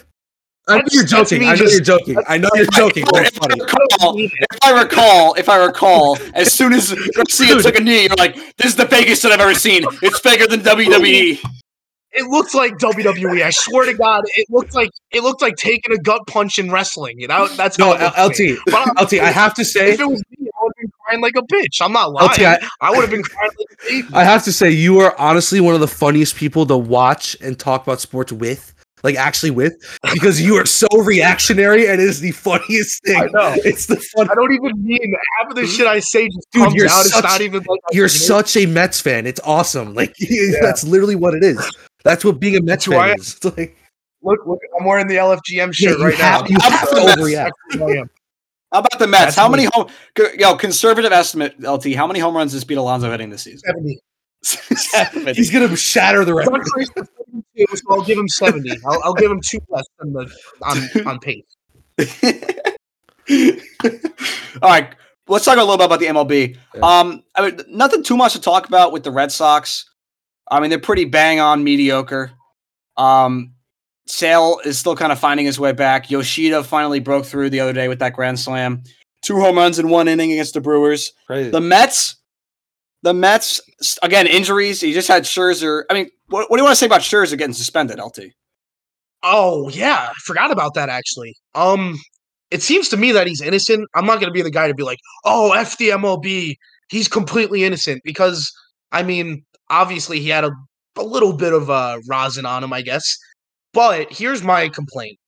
I know you're joking. I know you're joking. I know you're joking. but it's If I, funny. recall, if I recall, if I recall, as soon as Garcia Dude. took a knee, you're like, "This is the biggest that I've ever seen. It's bigger than E." WWE." It looked like WWE. I swear to God, it looked like it looked like taking a gut punch in wrestling. You know, that's No, how it looked to me. LT. LT, I have to say, If it was me, I would have been crying like a bitch. I'm not lying. LT, I, I would have been crying like a baby. I have to say, you are honestly one of the funniest people to watch and talk about sports with, like actually with, because you are so reactionary and it is the funniest thing. I know. It's the fun. I don't even mean half of the shit I say just Dude, comes you're out. It's such- not even like You're mean such a Mets fan. It's awesome. Like (laughs) that's literally what it is. That's what being a Mets That's who I fan is. It's like Look, look, I'm wearing the LFGM yeah, shirt you right have, now. you I'm have to overreact. That's who I am. How about the Mets? That's how me. many home? Yo, conservative estimate, LT. How many home runs is Pete Alonso hitting this season? 70. Seven. (laughs) He's gonna shatter the record. 72, so I'll give him 70. I'll, I'll give him two less than the on, (laughs) on pace. (laughs) All right, let's talk a little bit about the MLB. Yeah. Um, I mean, nothing too much to talk about with the Red Sox. I mean, they're pretty bang on mediocre. Um, Sale is still kind of finding his way back. Yoshida finally broke through the other day with that grand slam, two home runs in one inning against the Brewers. Crazy. The Mets, the Mets again injuries. He just had Scherzer. I mean, what, what do you want to say about Scherzer getting suspended? LT. Oh yeah, I forgot about that actually. Um, it seems to me that he's innocent. I'm not gonna be the guy to be like, oh, f the MLB, he's completely innocent because I mean, obviously he had a, a little bit of uh, rosin on him, I guess. But here's my complaint: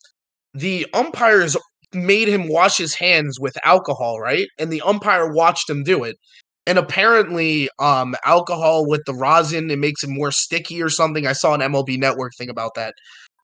the umpires made him wash his hands with alcohol, right? And the umpire watched him do it. And apparently, um, alcohol with the rosin it makes it more sticky or something. I saw an MLB Network thing about that.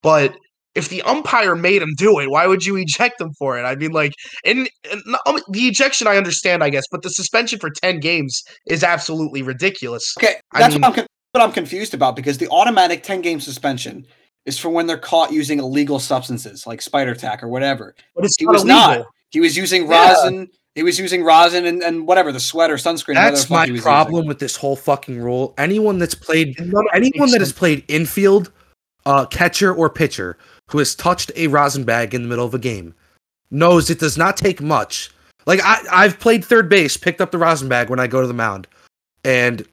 But if the umpire made him do it, why would you eject him for it? I mean, like, and, and um, the ejection I understand, I guess, but the suspension for ten games is absolutely ridiculous. Okay, I that's mean- what I'm what I'm confused about because the automatic 10 game suspension is for when they're caught using illegal substances like spider tack or whatever. But it's He not was illegal. not. He was using Yeah. rosin. He was using rosin and, and whatever the sweat or sunscreen. whatever the That's my problem using. with this whole fucking rule. Anyone that's played And none of it anyone that has played infield, uh, catcher or pitcher who has touched a rosin bag in the middle of a game knows it does not take much. Like I, I've played third base, picked up the rosin bag when I go to the mound, and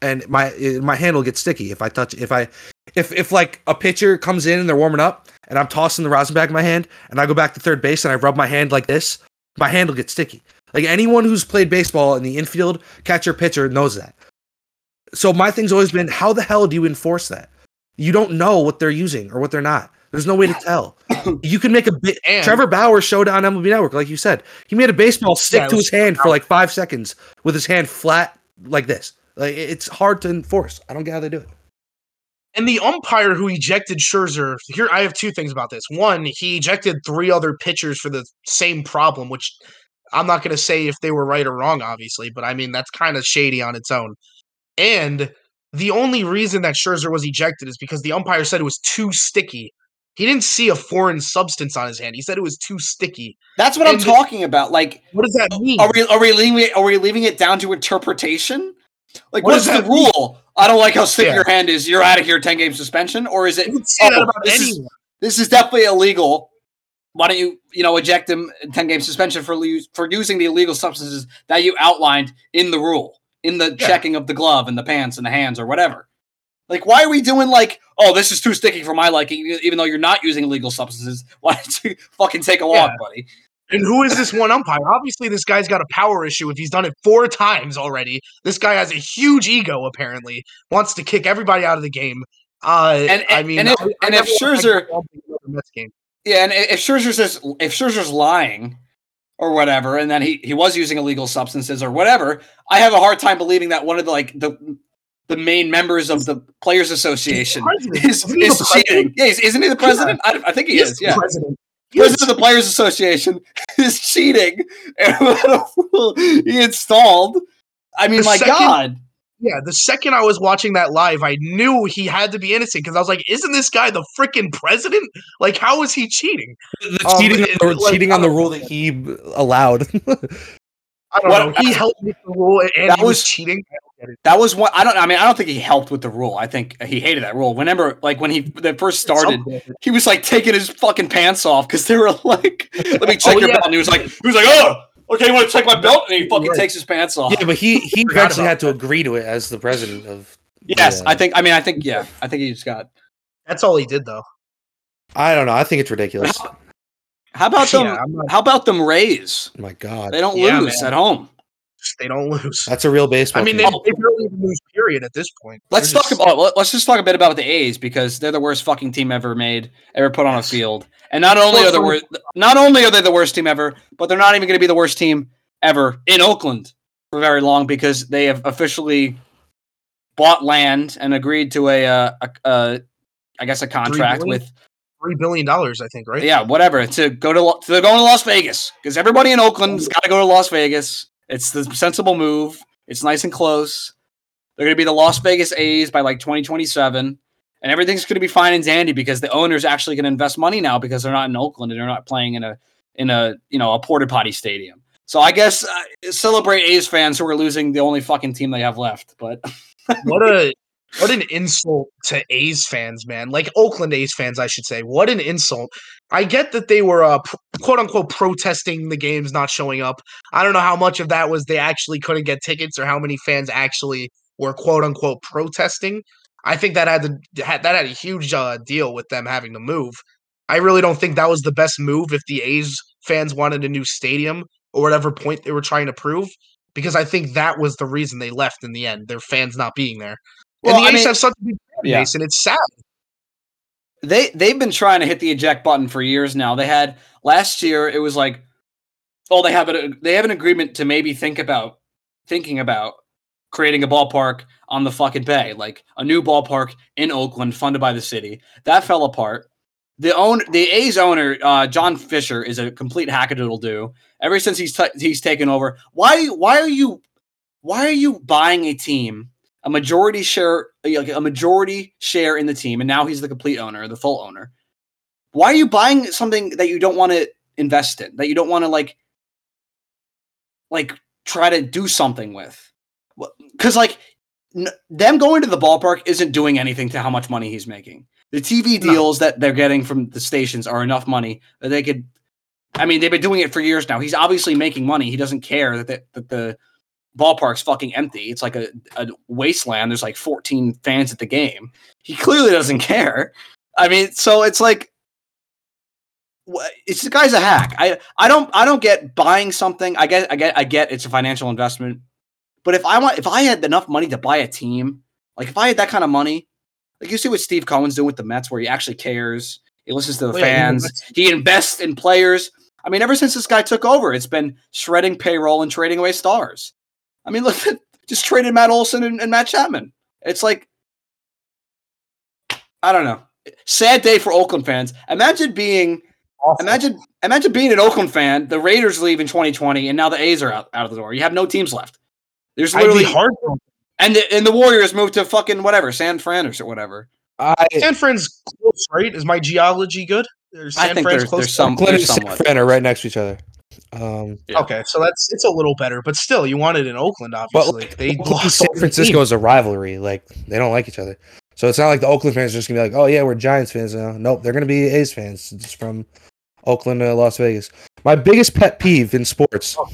and my my hand will get sticky if I touch if I if if like a pitcher comes in and they're warming up and I'm tossing the rosin bag in my hand and I go back to third base and I rub my hand like this, my hand will get sticky. Like anyone who's played baseball in the infield, catcher, pitcher knows that. So my thing's always been, how the hell do you enforce that? You don't know what they're using or what they're not. There's no way to tell. You can make a bit. (coughs) And- Trevor Bauer showed on MLB Network, like you said, he made a baseball stick Yeah, to his hand for like five seconds with his hand flat like this. Like it's hard to enforce. I don't get how they do it. And the umpire who ejected Scherzer, here I have two things about this. One, he ejected three other pitchers for the same problem, which I'm not going to say if they were right or wrong, obviously, but I mean, that's kind of shady on its own. And the only reason that Scherzer was ejected is because the umpire said it was too sticky. He didn't see a foreign substance on his hand. He said it was too sticky. That's what I'm and- talking about. Like, What does that mean? are we are we leaving it? Are we leaving it down to interpretation? Like, What what's the mean? rule? I don't like how stiff Yeah. your hand is. You're out of here. Ten game suspension, or is it? you can say that oh, about this is- this is definitely illegal. Why don't you, you know, eject him 10 game suspension for for using the illegal substances that you outlined in the rule, in the Yeah. checking of the glove and the pants and the hands or whatever. Like, why are we doing like, oh, this is too sticky for my liking, even though you're not using illegal substances? (laughs) Why don't you fucking take a walk, Yeah. buddy? And who is this one umpire? Obviously, this guy's got a power issue if he's done it four times already. This guy has a huge ego, apparently, wants to kick everybody out of the game. Uh, And- I mean, and if- I- I if Scherzer- go umping another Mets game. Yeah, and if Scherzer's says if Scherzer's lying or whatever, and then he he was using illegal substances or whatever, I have a hard time believing that one of the like the the main members of the Players Association is, he is cheating. Yeah, is- isn't he the president? I, I think he, He's is. the Yeah, president. President of the Players Association (laughs) is cheating, (laughs) and what a fool he installed. I mean, The my second- God. Yeah, the second I was watching that live, I knew he had to be innocent because I was like, "Isn't this guy the freaking president? Like, how is he cheating?" The Um, cheating, it- on the, like, cheating on the rule that (laughs) he allowed. I don't What- know. He helped with the rule, and That he was, was- cheating. I don't get it. That was one. I don't. I mean, I don't think he helped with the rule. I think he hated that rule. Whenever, like, when he they first started, Something. he was like taking his fucking pants off because they were like, (laughs) "Let me oh, check Oh, your yeah. belt." And he was like, "He was like, oh, okay, you want to check my belt?" And he fucking Right. takes his pants off. yeah, but he (laughs) he Forgot eventually about had to agree to it as the president of. yes, the, I uh, think. I mean, I think. Yeah, I think he just got. That's all he did, though. I don't know. I think it's ridiculous. How about them? Yeah, not, How about them Rays? my God, They don't Yeah, lose man. at home. They don't lose. that's a real baseball. I mean, they, team. they barely even lose. Period. At this point, Let's They're talk just- about. let- Let's just talk a bit about the A's because they're the worst fucking team ever made, ever put on a field. And not only Well, are the worst, not only are they the worst team ever, but they're not even going to be the worst team ever in Oakland for very long because they have officially bought land and agreed to a, uh, a, a I guess, a contract billion? with three billion dollars. I think, right? yeah, whatever to go to Lo- they're going to Las Vegas because everybody in Oakland's got to go to Las Vegas. It's the sensible move. It's nice and close. They're going to be the Las Vegas A's by like 2027, and everything's going to be fine and dandy because the owner's actually going to invest money now because they're not in Oakland and they're not playing in a in a you know a porta potty stadium. So I guess uh, celebrate A's fans who are losing the only fucking team they have left. But what a what an insult to A's fans, man. Like Oakland A's fans, I should say. What an insult. I get that they were uh, quote unquote protesting the games not showing up. I don't know how much of that was they actually couldn't get tickets or how many fans actually were quote unquote protesting. I think that had to that had a huge uh, deal with them having to move. I really don't think that was the best move if the A's fans wanted a new stadium or whatever point they were trying to prove because I think that was the reason they left in the end. Their fans not being there. Well, and the I A's mean, have such a big fan yeah. base, and it's sad. They they've been trying to hit the eject button for years now. They had last year. It was like, oh, they have a they have an agreement to maybe think about thinking about creating a ballpark on the fucking bay, like a new ballpark in Oakland funded by the city. That fell apart. The own the A's owner, uh, John Fisher, is a complete hackadoodle do. Ever since he's t- he's taken over, why why are you why are you buying a team a majority share like a majority share in the team, and now he's the complete owner, the full owner? Why are you buying something that you don't want to invest in, that you don't want to like like try to do something with? Because like n- them going to the ballpark isn't doing anything to how much money he's making. The TV deals no. that they're getting from the stations are enough money that they could. I mean, they've been doing it for years now. He's obviously making money. He doesn't care that the, that the ballpark's fucking empty. It's like a, a wasteland. There's like 14 fans at the game. He clearly doesn't care. I mean, so it's like it's the guy's a hack. I I don't I don't get buying something. I get I get I get it's a financial investment. But if I want if I had enough money to buy a team, like if I had that kind of money, like you see what Steve Cohen's doing with the Mets, where he actually cares. He listens to the fans. He invests in players. I mean, ever since this guy took over, it's been shredding payroll and trading away stars. I mean, look, (laughs) just traded Matt Olson and, and Matt Chapman. It's like, I don't know. Sad day for Oakland fans. Imagine being, awesome. imagine, imagine being an Oakland fan. The Raiders leave in 2020, and now the A's are out, out of the door. You have no teams left. There's literally hard. And the, and the Warriors moved to fucking whatever, San Fran or whatever. I, San Fran's close, right? Is my geology good? I think there's, there's some. There's San Fran are right next to each other. Um, yeah. Okay, so that's it's a little better, but still, you want it in Oakland, obviously. But they lost San Francisco is a rivalry; like they don't like each other. So it's not like the Oakland fans are just gonna be like, "Oh yeah, we're Giants fans now." Nope, they're gonna be A's fans. It's from Oakland to Las Vegas. My biggest pet peeve in sports oh.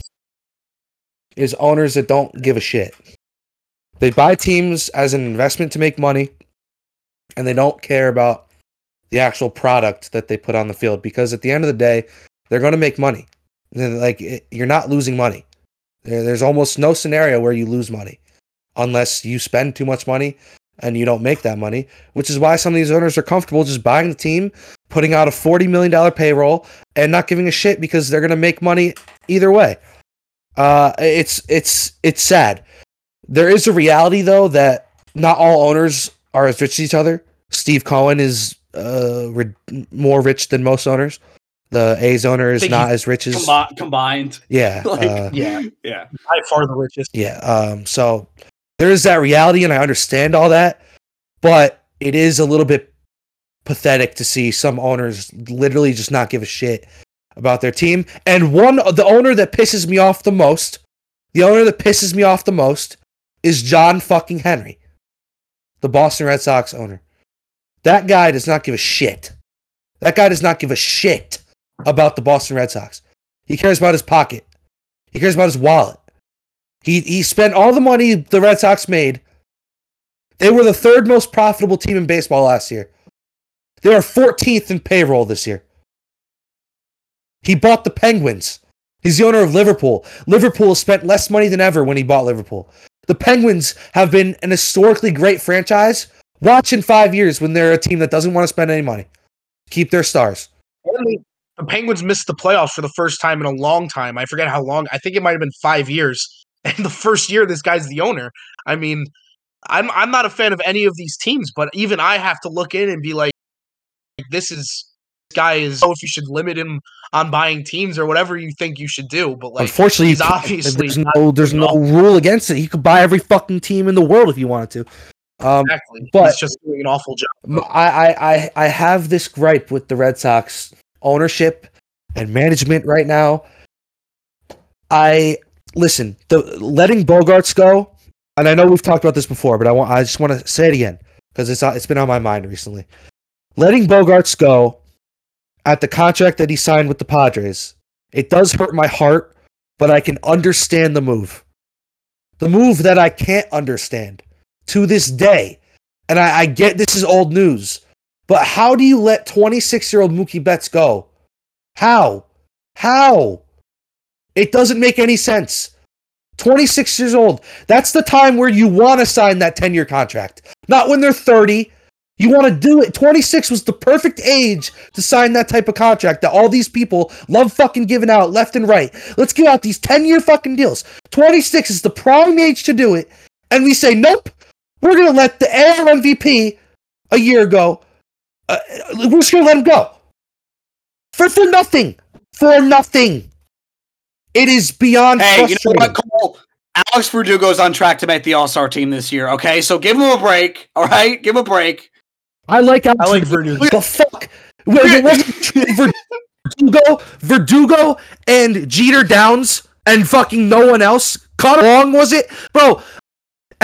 is owners that don't give a shit. They buy teams as an investment to make money, and they don't care about the actual product that they put on the field because at the end of the day, they're going to make money. Like you're not losing money. There's almost no scenario where you lose money unless you spend too much money and you don't make that money, which is why some of these owners are comfortable just buying the team, putting out a $40 million payroll and not giving a shit because they're to make money either way. Uh, it's, it's, it's sad. There is a reality though that not all owners are as rich as each other. Steve Cohen is uh, re- more rich than most owners. The A's owner is not as rich as combi- combined. Yeah, (laughs) like, uh, yeah, yeah, by far the richest. Yeah. Um. So there is that reality, and I understand all that, but it is a little bit pathetic to see some owners literally just not give a shit about their team. And one, the owner that pisses me off the most, the owner that pisses me off the most, is John fucking Henry, the Boston Red Sox owner. That guy does not give a shit. That guy does not give a shit about the Boston Red Sox. He cares about his pocket. He cares about his wallet. He he spent all the money the Red Sox made. They were the third most profitable team in baseball last year. They are 14th in payroll this year. He bought the Penguins. He's the owner of Liverpool. Liverpool spent less money than ever when he bought Liverpool. The Penguins have been an historically great franchise. Watch in five years when they're a team that doesn't want to spend any money. Keep their stars the Penguins missed the playoffs for the first time in a long time. I forget how long. I think it might have been five years. (laughs) And the first year, this guy's the owner. I mean, I'm I'm not a fan of any of these teams, but even I have to look in and be like, this is this guy is. Oh, if you should limit him on buying teams or whatever you think you should do, but like, unfortunately, he's obviously there's no there's no rule against it. He could buy every fucking team in the world if he wanted to. Um, exactly. But he's just doing an awful job. I, I I I have this gripe with the Red Sox ownership and management right now. I listen, the letting Bogaerts go, and I know we've talked about this before, but I want I just want to say it again because it's it's been on my mind recently. Letting Bogaerts go at the contract that he signed with the Padres, it does hurt my heart, but I can understand the move. The move that I can't understand to this day, and I, I get this is old news, but how do you let 26 year old Mookie Betts go? How? How? It doesn't make any sense. 26 years old. That's the time where you want to sign that 10 year contract. Not when they're 30. You want to do it. 26 was the perfect age to sign that type of contract that all these people love fucking giving out left and right. Let's give out these 10 year fucking deals. 26 is the prime age to do it. And we say, nope, we're going to let the AL MVP a year ago, uh, we're just going to let him go. For, for nothing. For nothing. It is beyond Hey, you know what, Cole? Alex Verdugo's on track to make the All Star team this year. Okay, so give him a break. All right, give him a break. I like Alex I like Verdugo. Verdugo. The fuck? Wait, it wasn't Verdugo, Verdugo, and Jeter Downs, and fucking no one else. Connor Wong was it, bro?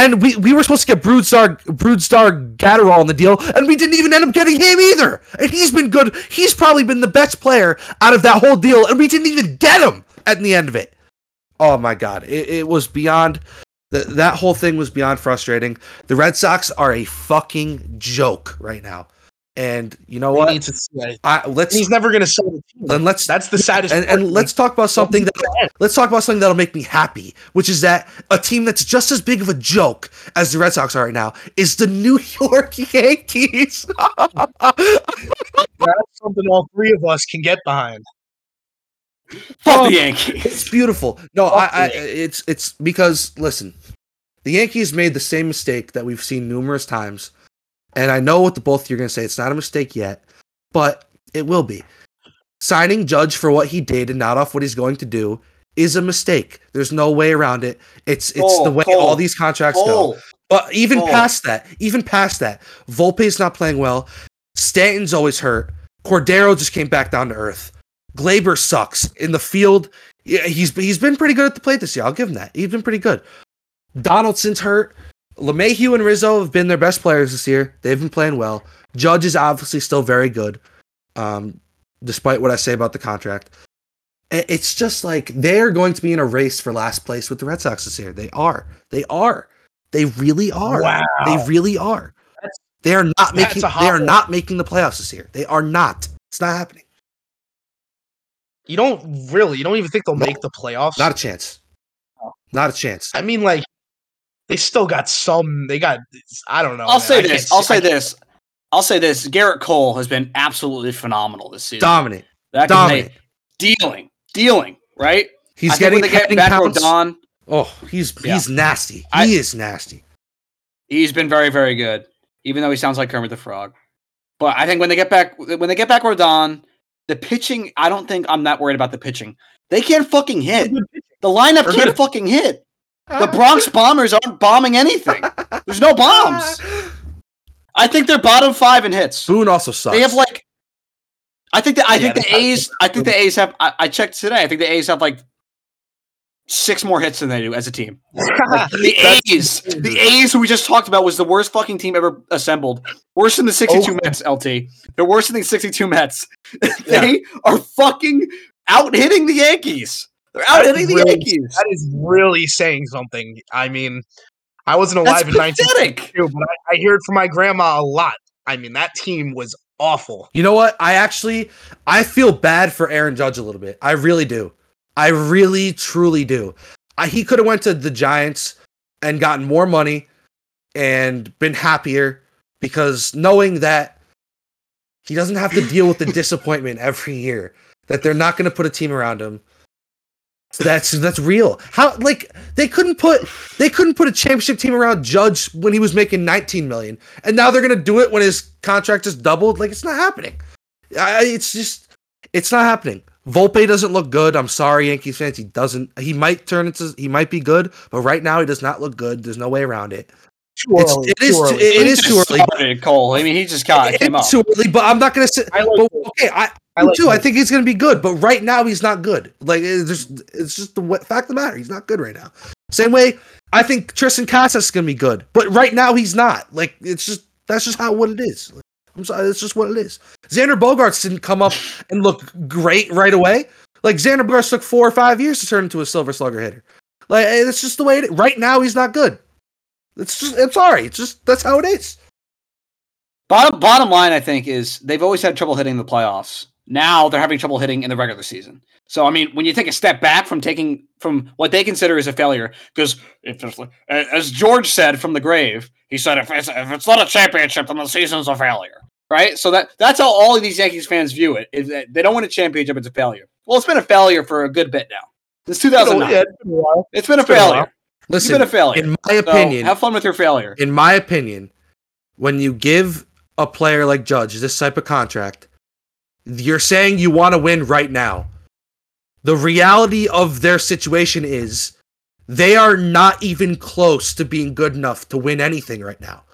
And we, we were supposed to get Brusdar Brusdar Graterol in the deal, and we didn't even end up getting him either. And he's been good. He's probably been the best player out of that whole deal, and we didn't even get him at the end of it. Oh my god, it, it was beyond. That that whole thing was beyond frustrating. The Red Sox are a fucking joke right now, and you know He what? to. I, let's He's never going to sell the team. then let's That's the saddest. and, and let's talk about something that let's talk about something that'll make me happy, which is that a team that's just as big of a joke as the Red Sox are right now is the New (laughs) York Yankees. That's something all three of us can get behind. Fuck the um, Yankees. it's beautiful. No, I, I. It's it's because listen, the Yankees made the same mistake that we've seen numerous times, and I know what the both of you are going to say. It's not a mistake yet, but it will be. Signing Judge for what he did and not off what he's going to do is a mistake. There's no way around it. It's it's Cole, the way Cole, all these contracts go. But even past that, even past that, Volpe's not playing well. Stanton's always hurt. Cordero just came back down to earth. Gleyber sucks in the field. Yeah, he's he's been pretty good at the plate this year. I'll give him that. He's been pretty good. Donaldson's hurt. LeMahieu and Rizzo have been their best players this year. They've been playing well. Judge is obviously still very good, um, despite what I say about the contract. It's just like they're going to be in a race for last place with the Red Sox this year. They are. They are. They really are. Wow. They really are. That's- They are not making. They are one. not making the playoffs this year. They are not. It's not happening. You don't really. You don't even think they'll No. make the playoffs. Not a chance. Oh. Not a chance. I mean, like they still got some. They got. I don't know. I'll man. say I this. I'll see- I say can't- this. I'll say this. Gerrit Cole has been absolutely phenomenal this season. Dominant. That can Dominant. make- dealing, dealing. Right. He's I think getting when they get hitting back counts. Rodon, Oh, he's Yeah. he's nasty. He I- is nasty. he's been very, very good. Even though he sounds like Kermit the Frog. But I think when they get back, when they get back Rodon, the pitching. I don't think I'm that worried about the pitching. They can't fucking hit. The lineup They're can't good. fucking hit. The Bronx Bombers aren't bombing anything. There's no bombs. I think they're bottom five in hits. Boone also sucks. They have like, I think that I Yeah, think the they're A's. I think the A's have. I, I checked today. I think the A's have like six more hits than they do as a team. (laughs) Like, the A's, insane. the A's, who we just talked about, was the worst fucking team ever assembled. Worse than the 62 Oakland. Mets, LT. They're worse than the 62 Mets. (laughs) they are fucking out hitting the Yankees. They're out hitting the really- Yankees. that is really saying something. I mean, I wasn't That's alive in 19 pathetic. but I, I hear it from my grandma a lot. I mean, that team was awful. You know what? I actually I feel bad for Aaron Judge a little bit. I really do. I really truly do. I, he could have went to the Giants and gotten more money and been happier because knowing that he doesn't have to deal with the (laughs) disappointment every year that they're not going to put a team around him. That's that's real. How like they couldn't put they couldn't put a championship team around Judge when he was making 19 million, and now they're gonna do it when his contract just doubled. Like it's not happening. I, it's just it's not happening. Volpe doesn't look good. I'm sorry, Yankees fans. He doesn't. He might turn into. He might be good, but right now he does not look good. There's no way around it. Too It's, early, it too is too, early. it He is just too early. started, Cole. I mean, he just got came up. It's too early, but I'm not gonna say. I like but, okay, I, I like too. I think he's gonna be good, but right now he's not good. Like it's just, it's just the fact of the matter. He's not good right now. Same way, I think Triston Casas is gonna be good, but right now he's not. Like it's just that's just how what it is. I'm sorry, that's just what it is. Xander Bogaerts didn't come up and look great right away. Like Xander Bogaerts took four or five years to turn into a silver slugger hitter. Like eh, it's just the way it is. Right now he's not good. It's just I'm sorry. It's just that's how it is. Bottom bottom line, I think, is they've always had trouble hitting the playoffs. Now they're having trouble hitting in the regular season. So I mean, when you take a step back from taking from what they consider as a failure, because if it's, as George said from the grave, he said, if it's, if it's not a championship, then the season's a failure. Right. So that that's how all of these Yankees fans view it. Is that they don't win a championship, it's a failure. Well, it's been a failure for a good bit now. Since 2009, it's been a while. it's been a been a failure. Listen, You've been a failure. in my So opinion, have fun with your failure. in my opinion, when you give a player like Judge this type of contract, you're saying you want to win right now. The reality of their situation is they are not even close to being good enough to win anything right now.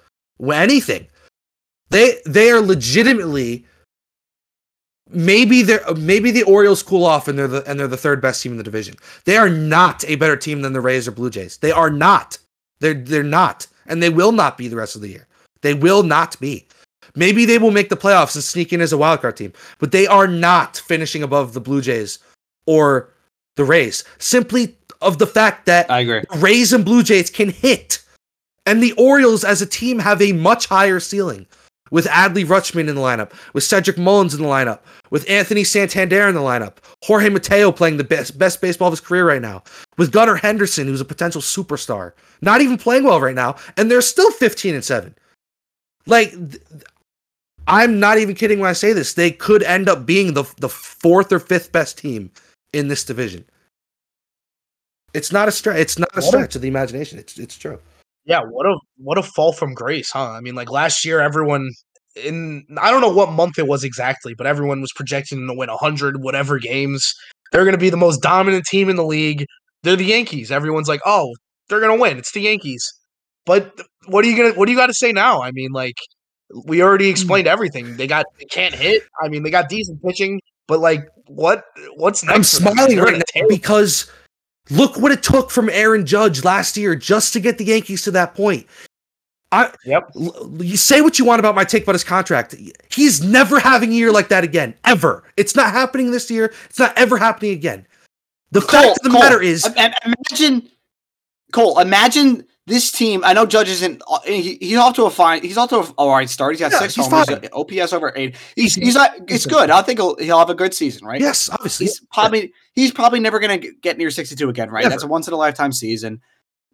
Anything. They they are legitimately maybe they're maybe the Orioles cool off and they're the and they're the third best team in the division. They are not a better team than the Rays or Blue Jays. They are not. They're they're not, and they will not be the rest of the year. They will not be. Maybe they will make the playoffs and sneak in as a wild card team, but they are not finishing above the Blue Jays or the Rays. Simply of the fact that I agree. Rays and Blue Jays can hit, and the Orioles as a team have a much higher ceiling. With Adley Rutschman in the lineup, with Cedric Mullins in the lineup, with Anthony Santander in the lineup, Jorge Mateo playing the best best baseball of his career right now, with Gunnar Henderson, who's a potential superstar, not even playing well right now, and they're still 15 and 7. Like th- I'm not even kidding when I say this. They could end up being the the fourth or fifth best team in this division. It's not a stretch. It's not a a- stretch of the imagination. It's it's true. Yeah, what a what a fall from grace, huh? I mean, like last year, everyone in I don't know what month it was exactly, but everyone was projecting them to win hundred whatever games. They're going to be the most dominant team in the league. They're the Yankees. Everyone's like, oh, they're going to win. It's the Yankees. But what are you gonna? What do you got to say now? I mean, like we already hmm. explained everything. They got they can't hit. I mean, they got decent pitching, but like what what's next? I'm smiling right now because look what it took from Aaron Judge last year just to get the Yankees to that point. I Yep. l- you say what you want about my take about his contract. He's never having a year like that again, ever. It's not happening this year. It's not ever happening again. The fact of the Cole, matter is, im- im- imagine Cole. Imagine this team. I know Judge isn't. He, he's off to a fine. He's off to a all right start. He's got Yeah, six he's homers. fine. OPS over eight. He's he's not. It's good. I think he'll he'll have a good season, right? yes, obviously, He's probably he's probably never gonna get near sixty two again, right? Never. That's a once in a lifetime season.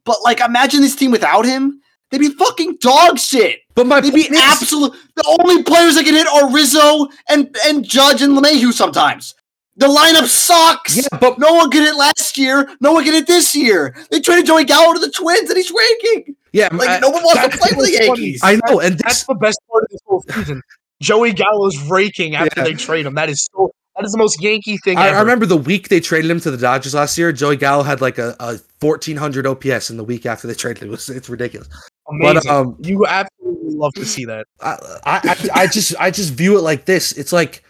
But like, imagine this team without him. They'd be fucking dog shit. but my They'd be is- absolute. The only players that can hit are Rizzo and and Judge and LeMahieu. Sometimes the lineup sucks. Yeah, but No one get it last year. No one get it this year. They traded Joey Gallo to the Twins, and he's ranking. yeah, Like I, no one wants to play for the what's funny. Yankees. I know, and That's this, the best part of this whole season. Joey Gallo's raking after Yeah. they trade him. That is so. That is the most Yankee thing I, ever. I remember the week they traded him to the Dodgers last year. Joey Gallo had like a, a 1400 OPS in the week after they traded him. (laughs) It was, it's ridiculous. Amazing. But um, you absolutely love to see that. I, I, I- I just I just view it like this. It's like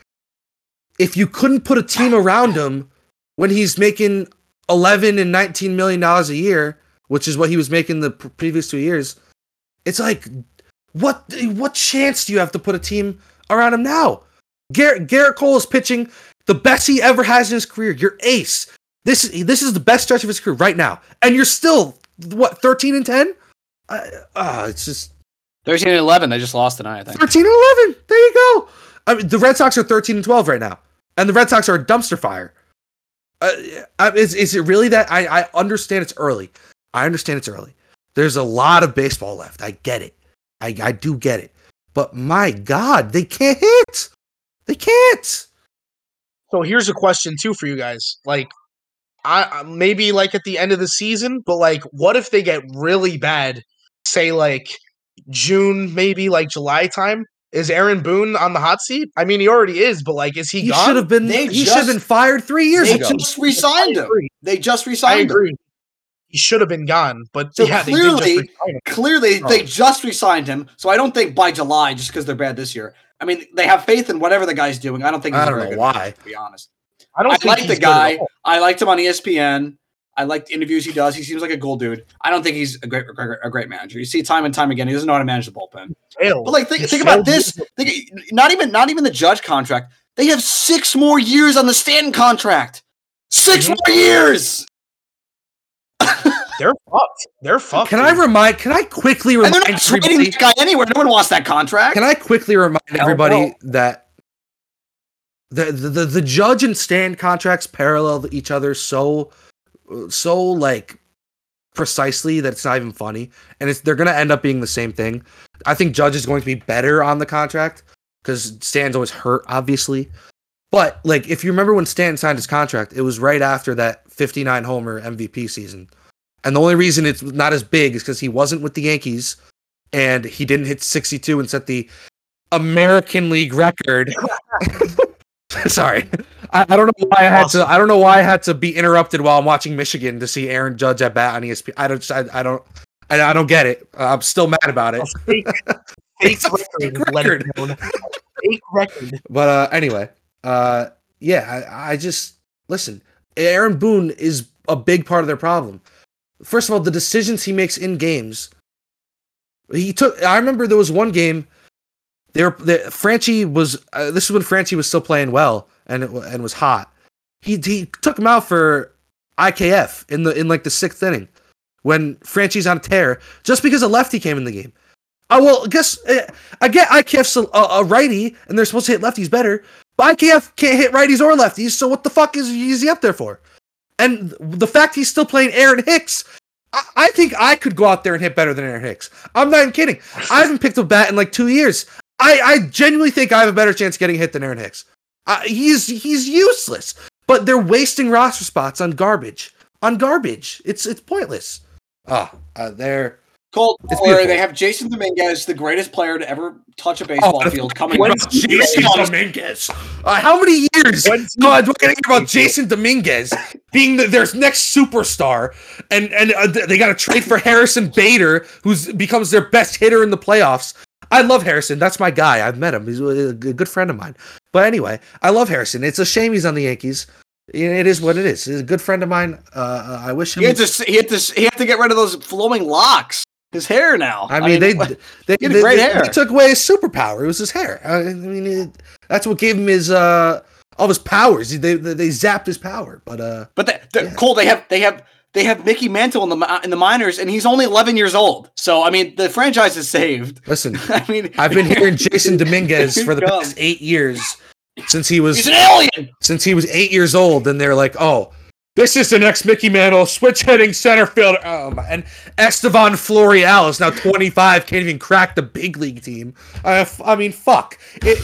if you couldn't put a team around him when he's making eleven and nineteen million dollars a year, which is what he was making the pr- previous two years. It's like what what chance do you have to put a team around him now? Gerrit Gerrit Cole is pitching the best he ever has in his career. You're ace. This is this is the best stretch of his career right now, and you're still what thirteen and ten. Uh, uh, it's just 13 and 11. They just lost tonight. I think. 13 and 11. There you go. I mean, the Red Sox are 13 and 12 right now, and the Red Sox are a dumpster fire. Uh, is, is it really that? I, I understand it's early. I understand it's early. There's a lot of baseball left. I get it. I, I do get it. But my God, they can't hit. They can't. So here's a question too for you guys. Like, I- maybe like at the end of the season, but like, what if they get really bad? Say like June, maybe like July time. Is Aaron Boone on the hot seat? I mean, he already is, but like, is he, He gone? should have been. They he should have been fired three years ago. They ago. just re-signed him. They just resigned. I re-signed him. agree. he should have been gone. But So yeah, they clearly- just him. Clearly, Oh. they just re-signed him, so I don't think by July, just because they're bad this year. I mean, they have faith in whatever the guy's doing. I don't think he's I a don't know good why. manager, to be honest. I don't I think like he's the guy. I liked him on ESPN. I like the interviews he does. He seems like a gold dude. I don't think he's a great, a great- a great manager. You see time and time again. He doesn't know how to manage the bullpen. Failed. But like, think, He's think about this. Think, not even not even the judge contract. They have six more years on the Stanton contract. 6 Mhm. more years, (laughs) They're fucked. They're fucked. Can I remind? Can I quickly and they're remind not trading everybody? this guy anywhere. No one wants that contract. Can I quickly remind Hell everybody that the, the the the judge and stand contracts parallel each other so so like precisely that it's not even funny, and it's they're gonna end up being the same thing. I think Judge is going to be better on the contract because Stan's always hurt, obviously. But like, if you remember when Stan signed his contract, it was right after that 59 homer MVP season, and the only reason it's not as big is because he wasn't with the Yankees and he didn't hit 62 and set the American League record. (laughs) (laughs) Sorry, I, I don't know why I had to. I don't know why I had to be interrupted while I'm watching Michigan to see Aaron Judge at bat on ESPN. I don't. I, I don't. I, I don't get it. I'm still mad about it. Fake, fake (laughs) record. fake record. fake record. But uh, anyway, uh, yeah, I, I just listen. Aaron Boone is a big part of their problem. First of all, the decisions he makes in games. He took. I remember there was one game. There, the Franchy was. Uh, this is when Franchy was still playing well and it, and was hot. He he took him out for IKF in the in like the sixth inning when Franchy's on a tear just because a lefty came in the game. Oh well, guess uh, I get IKF's a, a righty and they're supposed to hit lefties better, but IKF can't hit righties or lefties. So what the fuck is, is he up there for? And the fact he's still playing Aaron Hicks, I, I think I could go out there and hit better than Aaron Hicks. I'm not even kidding. I haven't picked a bat in like two years. I, I genuinely think I have a better chance of getting hit than Aaron Hicks. Uh, he's he's useless, but they're wasting roster spots on garbage. On garbage, it's it's pointless. Ah, uh, they're Colt, It's they have Jasson Dominguez, the greatest player to ever touch a baseball Oh, field, coming. What from- Jasson Dominguez? Uh, how many years? When's No, I'm going to hear about Jasson Dominguez being the, their next superstar, and and uh, they got to trade for Harrison Bader, who's becomes their best hitter in the playoffs. I love Harrison. That's my guy. I've met him. He's a good friend of mine. But anyway, I love Harrison. It's a shame he's on the Yankees. It is what it is. He's a good friend of mine. Uh, I wish him. He had to. He had to. He had to get rid of those flowing locks. His hair now. I mean, they, what- they, he had they, great they- hair. they took away his superpower. It was his hair. I mean, it, that's what gave him his uh all his powers. They, they they zapped his power. But uh, But the, the, Yeah. Cole, they have they have they have Mickey Mantle in the in the minors, and he's only 11 years old. So I mean, the franchise is saved. listen, (laughs) I mean, I've been hearing Jasson Dominguez (laughs) for the past eight years since he he's was an alien. since he was eight years old, and they're like, oh. This is the next Mickey Mantle, switch hitting center fielder. Oh my. And Estevan Florial is now 25, can't even crack the big league team. I mean, fuck. It,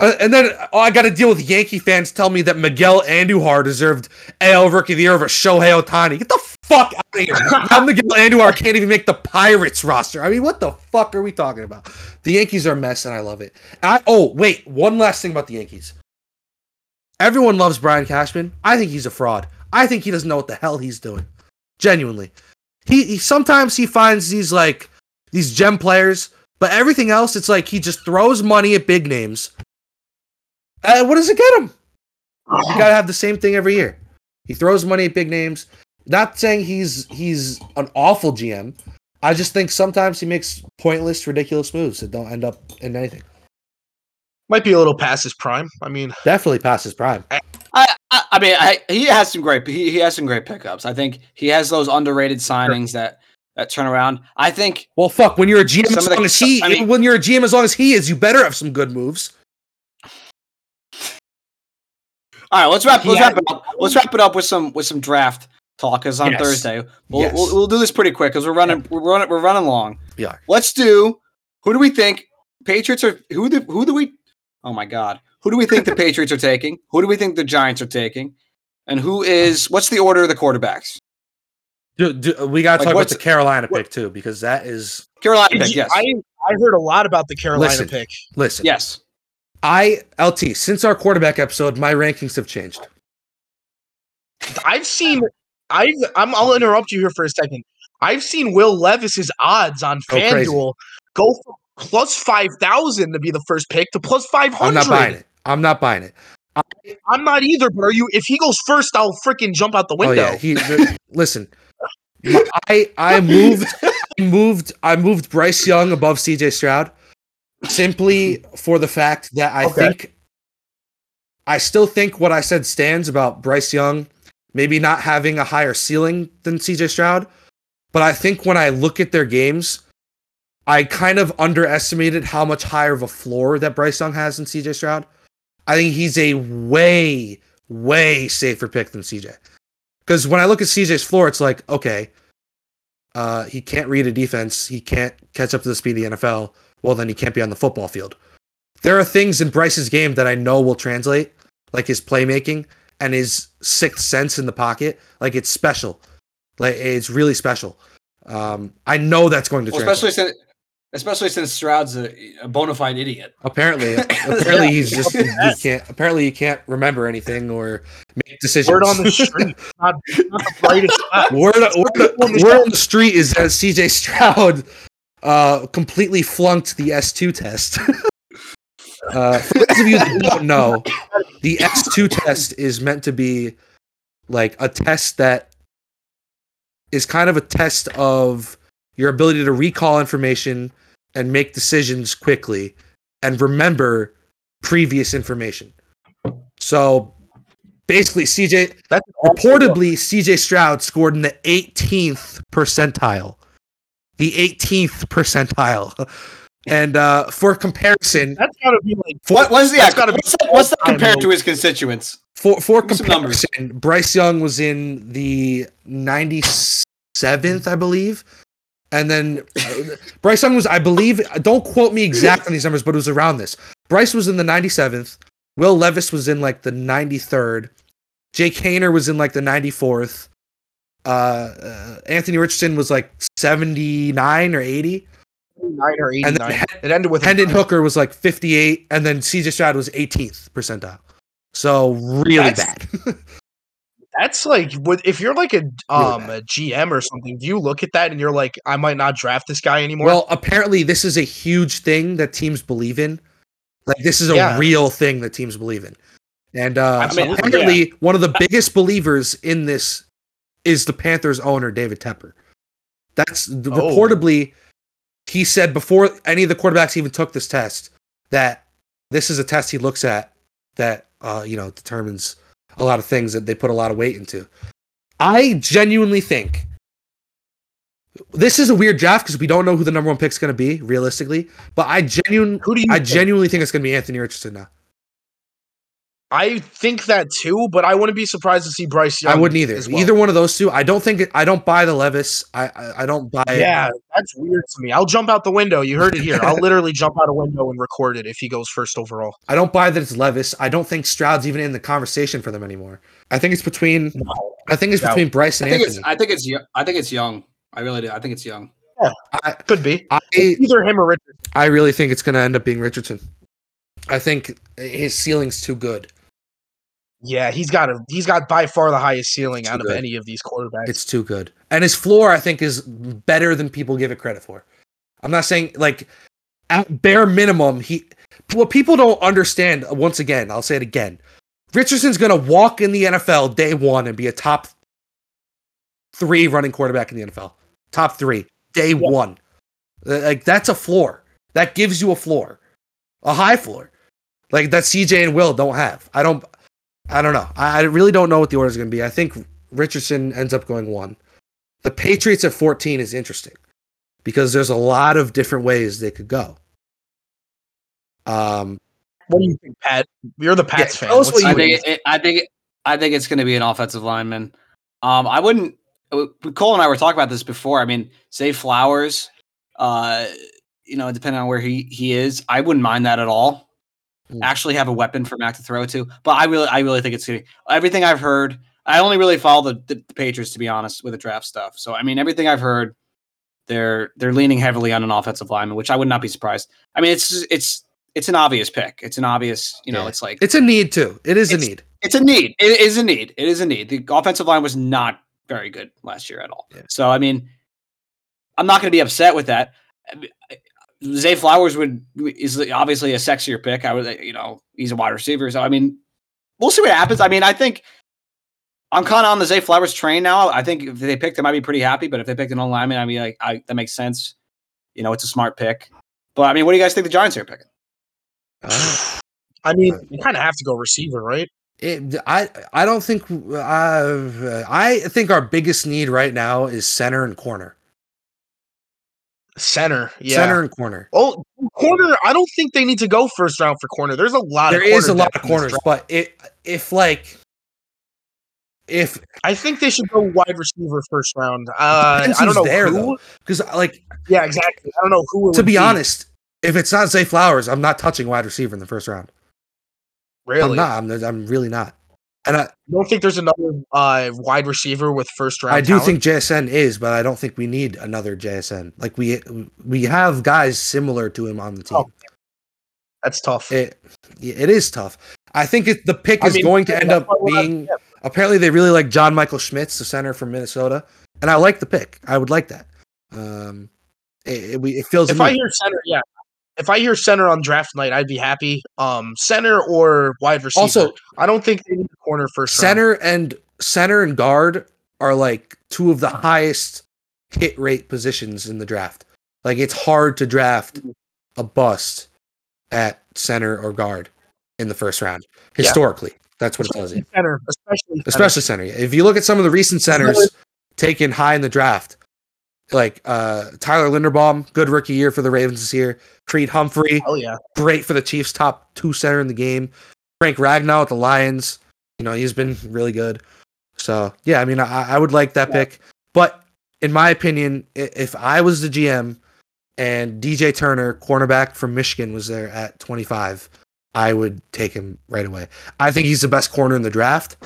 uh, and then oh, I got to deal with Yankee fans tell me that Miguel Andujar deserved AL Rookie of the Year over Shohei Ohtani. Get the fuck out of here. (laughs) now Miguel Andujar can't even make the Pirates roster. I mean, what the fuck are we talking about? The Yankees are a mess, and I love it. I, oh, wait. One last thing about the Yankees. Everyone loves Brian Cashman. I think he's a fraud. I think he doesn't know what the hell he's doing. Genuinely. He, he sometimes he finds these like these gem players, but everything else it's like he just throws money at big names. Uh, what does it get him? You gotta have the same thing every year. He throws money at big names. Not saying he's he's an awful GM. I just think sometimes he makes pointless, ridiculous moves that don't end up in anything. Might be a little past his prime. I mean, Definitely past his prime. I, I, I mean, I, he has some great. He, he has some great pickups. I think he has those underrated signings that that turn around. I think. Well, fuck. When you're a GM as of the- long as he, I mean- when you're a GM as long as he is, you better have some good moves. All right, let's wrap. Let's Yeah. wrap it up. Let's wrap it up with some with some draft talk. Cause on Yes. Thursday we'll, Yes. we'll we'll do this pretty quick because we're running we're running we're running long. Yeah. Let's do. Who do we think Patriots are? Who do who do we? Oh my God. Who do we think the (laughs) Patriots are taking? Who do we think the Giants are taking? And who is? What's the order of the quarterbacks? Do, do, we got to Like, talk about the Carolina what- pick too, because that is Carolina pick. you- Yes. I I heard a lot about the Carolina Listen. pick. listen. yes. I LT since our quarterback episode, my rankings have changed. I've seen I I'm I'll interrupt you here for a second. I've seen Will Levis's odds on oh, crazy. FanDuel go from plus five thousand to be the first pick to plus five I'm not buying it. I'm not buying it. I'm not either, but are you? If he goes first, I'll freaking jump out the window. Oh yeah, he listen. I I moved (laughs) I moved I moved Bryce Young above CJ Stroud simply for the fact that I Okay. think I still think what I said stands about Bryce Young maybe not having a higher ceiling than CJ Stroud, but I think when I look at their games I kind of underestimated how much higher of a floor that Bryce Young has than CJ Stroud. I think he's a way way safer pick than CJ. Because when I look at CJ's floor, it's like, okay, uh, he can't read a defense. He can't catch up to the speed of the NFL. Well, then he can't be on the football field. There are things in Bryce's game that I know will translate, like his playmaking and his sixth sense in the pocket. Like it's special. Like it's really special. Um, I know that's going to Well, translate. especially since especially since Stroud's a, a bona fide idiot. apparently, (laughs) apparently he's just he can't. Apparently, he can't remember anything or make decisions. Word on the (laughs) street, not, not the brightest. spot. word, word, word on the street is that CJ Stroud uh, completely flunked the S2 test. (laughs) uh, for those of you that don't know, the S2 test is meant to be like a test that is kind of a test of your ability to recall information and make decisions quickly and remember previous information. So basically, CJ That's reportedly CJ Stroud scored in the 18th percentile. The 18th percentile. And uh, for comparison, That's gotta be like What was the That's gotta be what's that, what's that compared to his constituents? for for Give me some numbers. comparison, Bryce Young was in the 97th, I believe. And then uh, Bryce Young was, I believe, don't quote me exact on these numbers, but it was around this. Bryce was in the 97th. Will Levis was in like the 93rd. Jake Haener was in like the 94th. Uh, uh, Anthony Richardson was like 79 or 80. nine or And then eighty-nine. It ended with Hendon. Hooker was like 58. And then CJ Stroud was 18th percentile. So really That's- bad. (laughs) That's like if you're like a um a GM or something. Do you look at that and you're like, I might not draft this guy anymore? Well, apparently this is a huge thing that teams believe in. Like this is a Yeah. real thing that teams believe in. And uh Absolutely, apparently one of the biggest believers in this is the Panthers owner David Tepper. That's Oh. reportedly he said before any of the quarterbacks even took this test that this is a test he looks at that uh you know determines a lot of things that they put a lot of weight into. I genuinely think this is a weird draft because we don't know who the number one pick is going to be realistically. But I genuinely, Who do you I think? genuinely think it's going to be Anthony Richardson now. I think that too, but I wouldn't be surprised to see Bryce Young. I wouldn't either. as well. Either one of those two. I don't think. I don't buy the Levis. I I, I don't buy. Yeah, that's weird to me. I'll jump out the window. You heard it here. I'll literally jump out a window and record it if he goes first overall. I don't buy that it's Levis. I don't think Stroud's even in the conversation for them anymore. I think it's between. I think it's No. between Bryce I and think it's Anthony. I think it's I think it's young. I really do. I think it's young. I, Could be I either him or Richard. I really think it's going to end up being Richardson. I think his ceiling's too good. Yeah, he's got a he's got by far the highest ceiling out of any of these quarterbacks. It's too good. And his floor, I think, is better than people give it credit for. I'm not saying like at bare minimum, he what people don't understand, once again, I'll say it again. Richardson's gonna walk in the NFL day one and be a top three running quarterback in the NFL. Top three. Day one. Like that's a floor. That gives you a floor. A high floor. Like that CJ and Will don't have. I don't I don't know. I, I really don't know what the order is gonna be. I think Richardson ends up going one. The Patriots at 14 is interesting because there's a lot of different ways they could go. Um, what do you think, Pat? You're the Pats Yeah, fan. tell us What's what I you the- think it, I think it, I think it's going to be an offensive lineman. Um, I wouldn't. uh, Cole and I were talking about this before. I mean, say Flowers. Uh, you know, depending on where he he is, I wouldn't mind that at all. Actually, have a weapon for Mac to throw to. But I really, I really think it's everything I've heard. I only really follow the, the, the Patriots to be honest with the draft stuff. So I mean, everything I've heard, they're they're leaning heavily on an offensive lineman, which I would not be surprised. I mean, it's it's it's an obvious pick. It's an obvious, you know, Yeah. it's like it's a need too. It is a need. it's a need. It is a need. It is a need. The offensive line was not very good last year at all. Yeah. So I mean, I'm not going to be upset with that. Zay Flowers would is obviously a sexier pick. I would, you know, he's a wide receiver. So I mean, we'll see what happens. I mean, I think I'm kind of on the Zay Flowers train now. I think if they picked him, I'd be pretty happy. But if they picked an old lineman, I'd be like, I, that makes sense. You know, it's a smart pick. But I mean, what do you guys think the Giants are picking? Uh, (sighs) I mean, you kind of have to go receiver, right? it, I I don't think uh, I think our biggest need right now is center and corner. Center, yeah. Center and corner. Oh, corner. I don't think they need to go first round for corner. There's a lot. There of is a lot of corners, but it if like if I think they should go wide receiver first round. Uh, I don't know there, who. because like Yeah, exactly. I don't know who. To would be honest, if it's not Zay Flowers, I'm not touching wide receiver in the first round. really, I'm not. I'm, I'm really not. And I, don't think there's another uh, wide receiver with first round? I do talent? think JSN is, but I don't think we need another JSN. Like we we have guys similar to him on the team. Oh, that's tough. It it is tough. I think it, the pick I is mean, going to end up being. yeah. Apparently, they really like John Michael Schmitz, the center from Minnesota, and I like the pick. I would like that. Um, it, it, we- it feels. If I hear center, yeah. If I hear center on draft night, I'd be happy. Um, center or wide receiver. also I don't think they need a corner first. round. center and center and guard are like two of the highest hit rate positions in the draft. Like it's hard to draft a bust at center or guard in the first round Yeah. historically. That's what it tells you. center, especially center. especially center. If you look at some of the recent centers taken high in the draft, like uh, Tyler Linderbaum, good rookie year for the Ravens this year. Creed Humphrey, Oh yeah, great for the Chiefs, top two center in the game. Frank Ragnow with the Lions, you know he's been really good. So yeah, I mean I, I would like that pick, but in my opinion, if I was the GM and DJ Turner, cornerback from Michigan, was there at 25, I would take him right away. I think he's the best corner in the draft.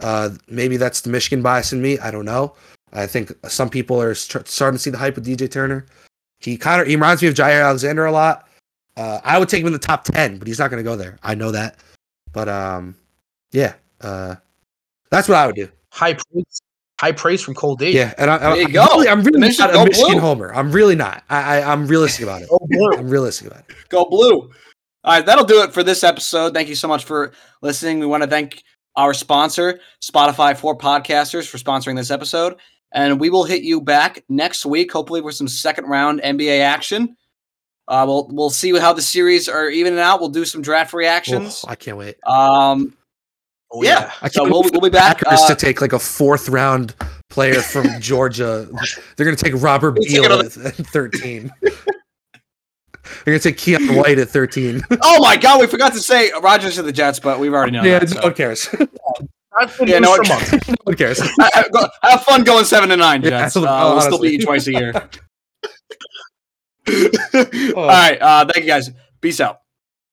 Uh, maybe that's the Michigan bias in me. I don't know. I think some people are st- starting to see the hype with DJ Turner. He kind of he reminds me of Jaire Alexander a lot. Uh, I would take him in the top ten, but he's not going to go there. I know that. But um, yeah, uh, that's what I would do. high praise, high praise from Cole D. Yeah, and I, There you I'm go. really, I'm really Michigan- not a Michigan blue. homer. I'm really not. I, I I'm realistic about it. Oh, blue. I'm realistic about it. Go blue. All right, that'll do it for this episode. Thank you so much for listening. We want to thank our sponsor, Spotify for Podcasters, for sponsoring this episode. And we will hit you back next week, hopefully with some second round NBA action. Uh, we'll we'll see how the series are evening out. We'll do some draft reactions. Oh, I can't wait. Um, Oh, yeah. I So can't we'll, we'll be back. Packers Uh, to take like a fourth round player from (laughs) Georgia. They're gonna take Robert Beal another- at, at (laughs) 13. (laughs) They're gonna take Keion White at 13. oh my God, we forgot to say Rodgers to the Jets, but we've already known yeah, that. no so. one cares. I've been Yeah, yeah, no, for months. (laughs) no one cares. Ha- ha- go- Have fun going seven to nine, Yeah, Jets. honestly. uh, we'll still beat you twice a year. (laughs) All right. Uh, thank you guys. Peace out.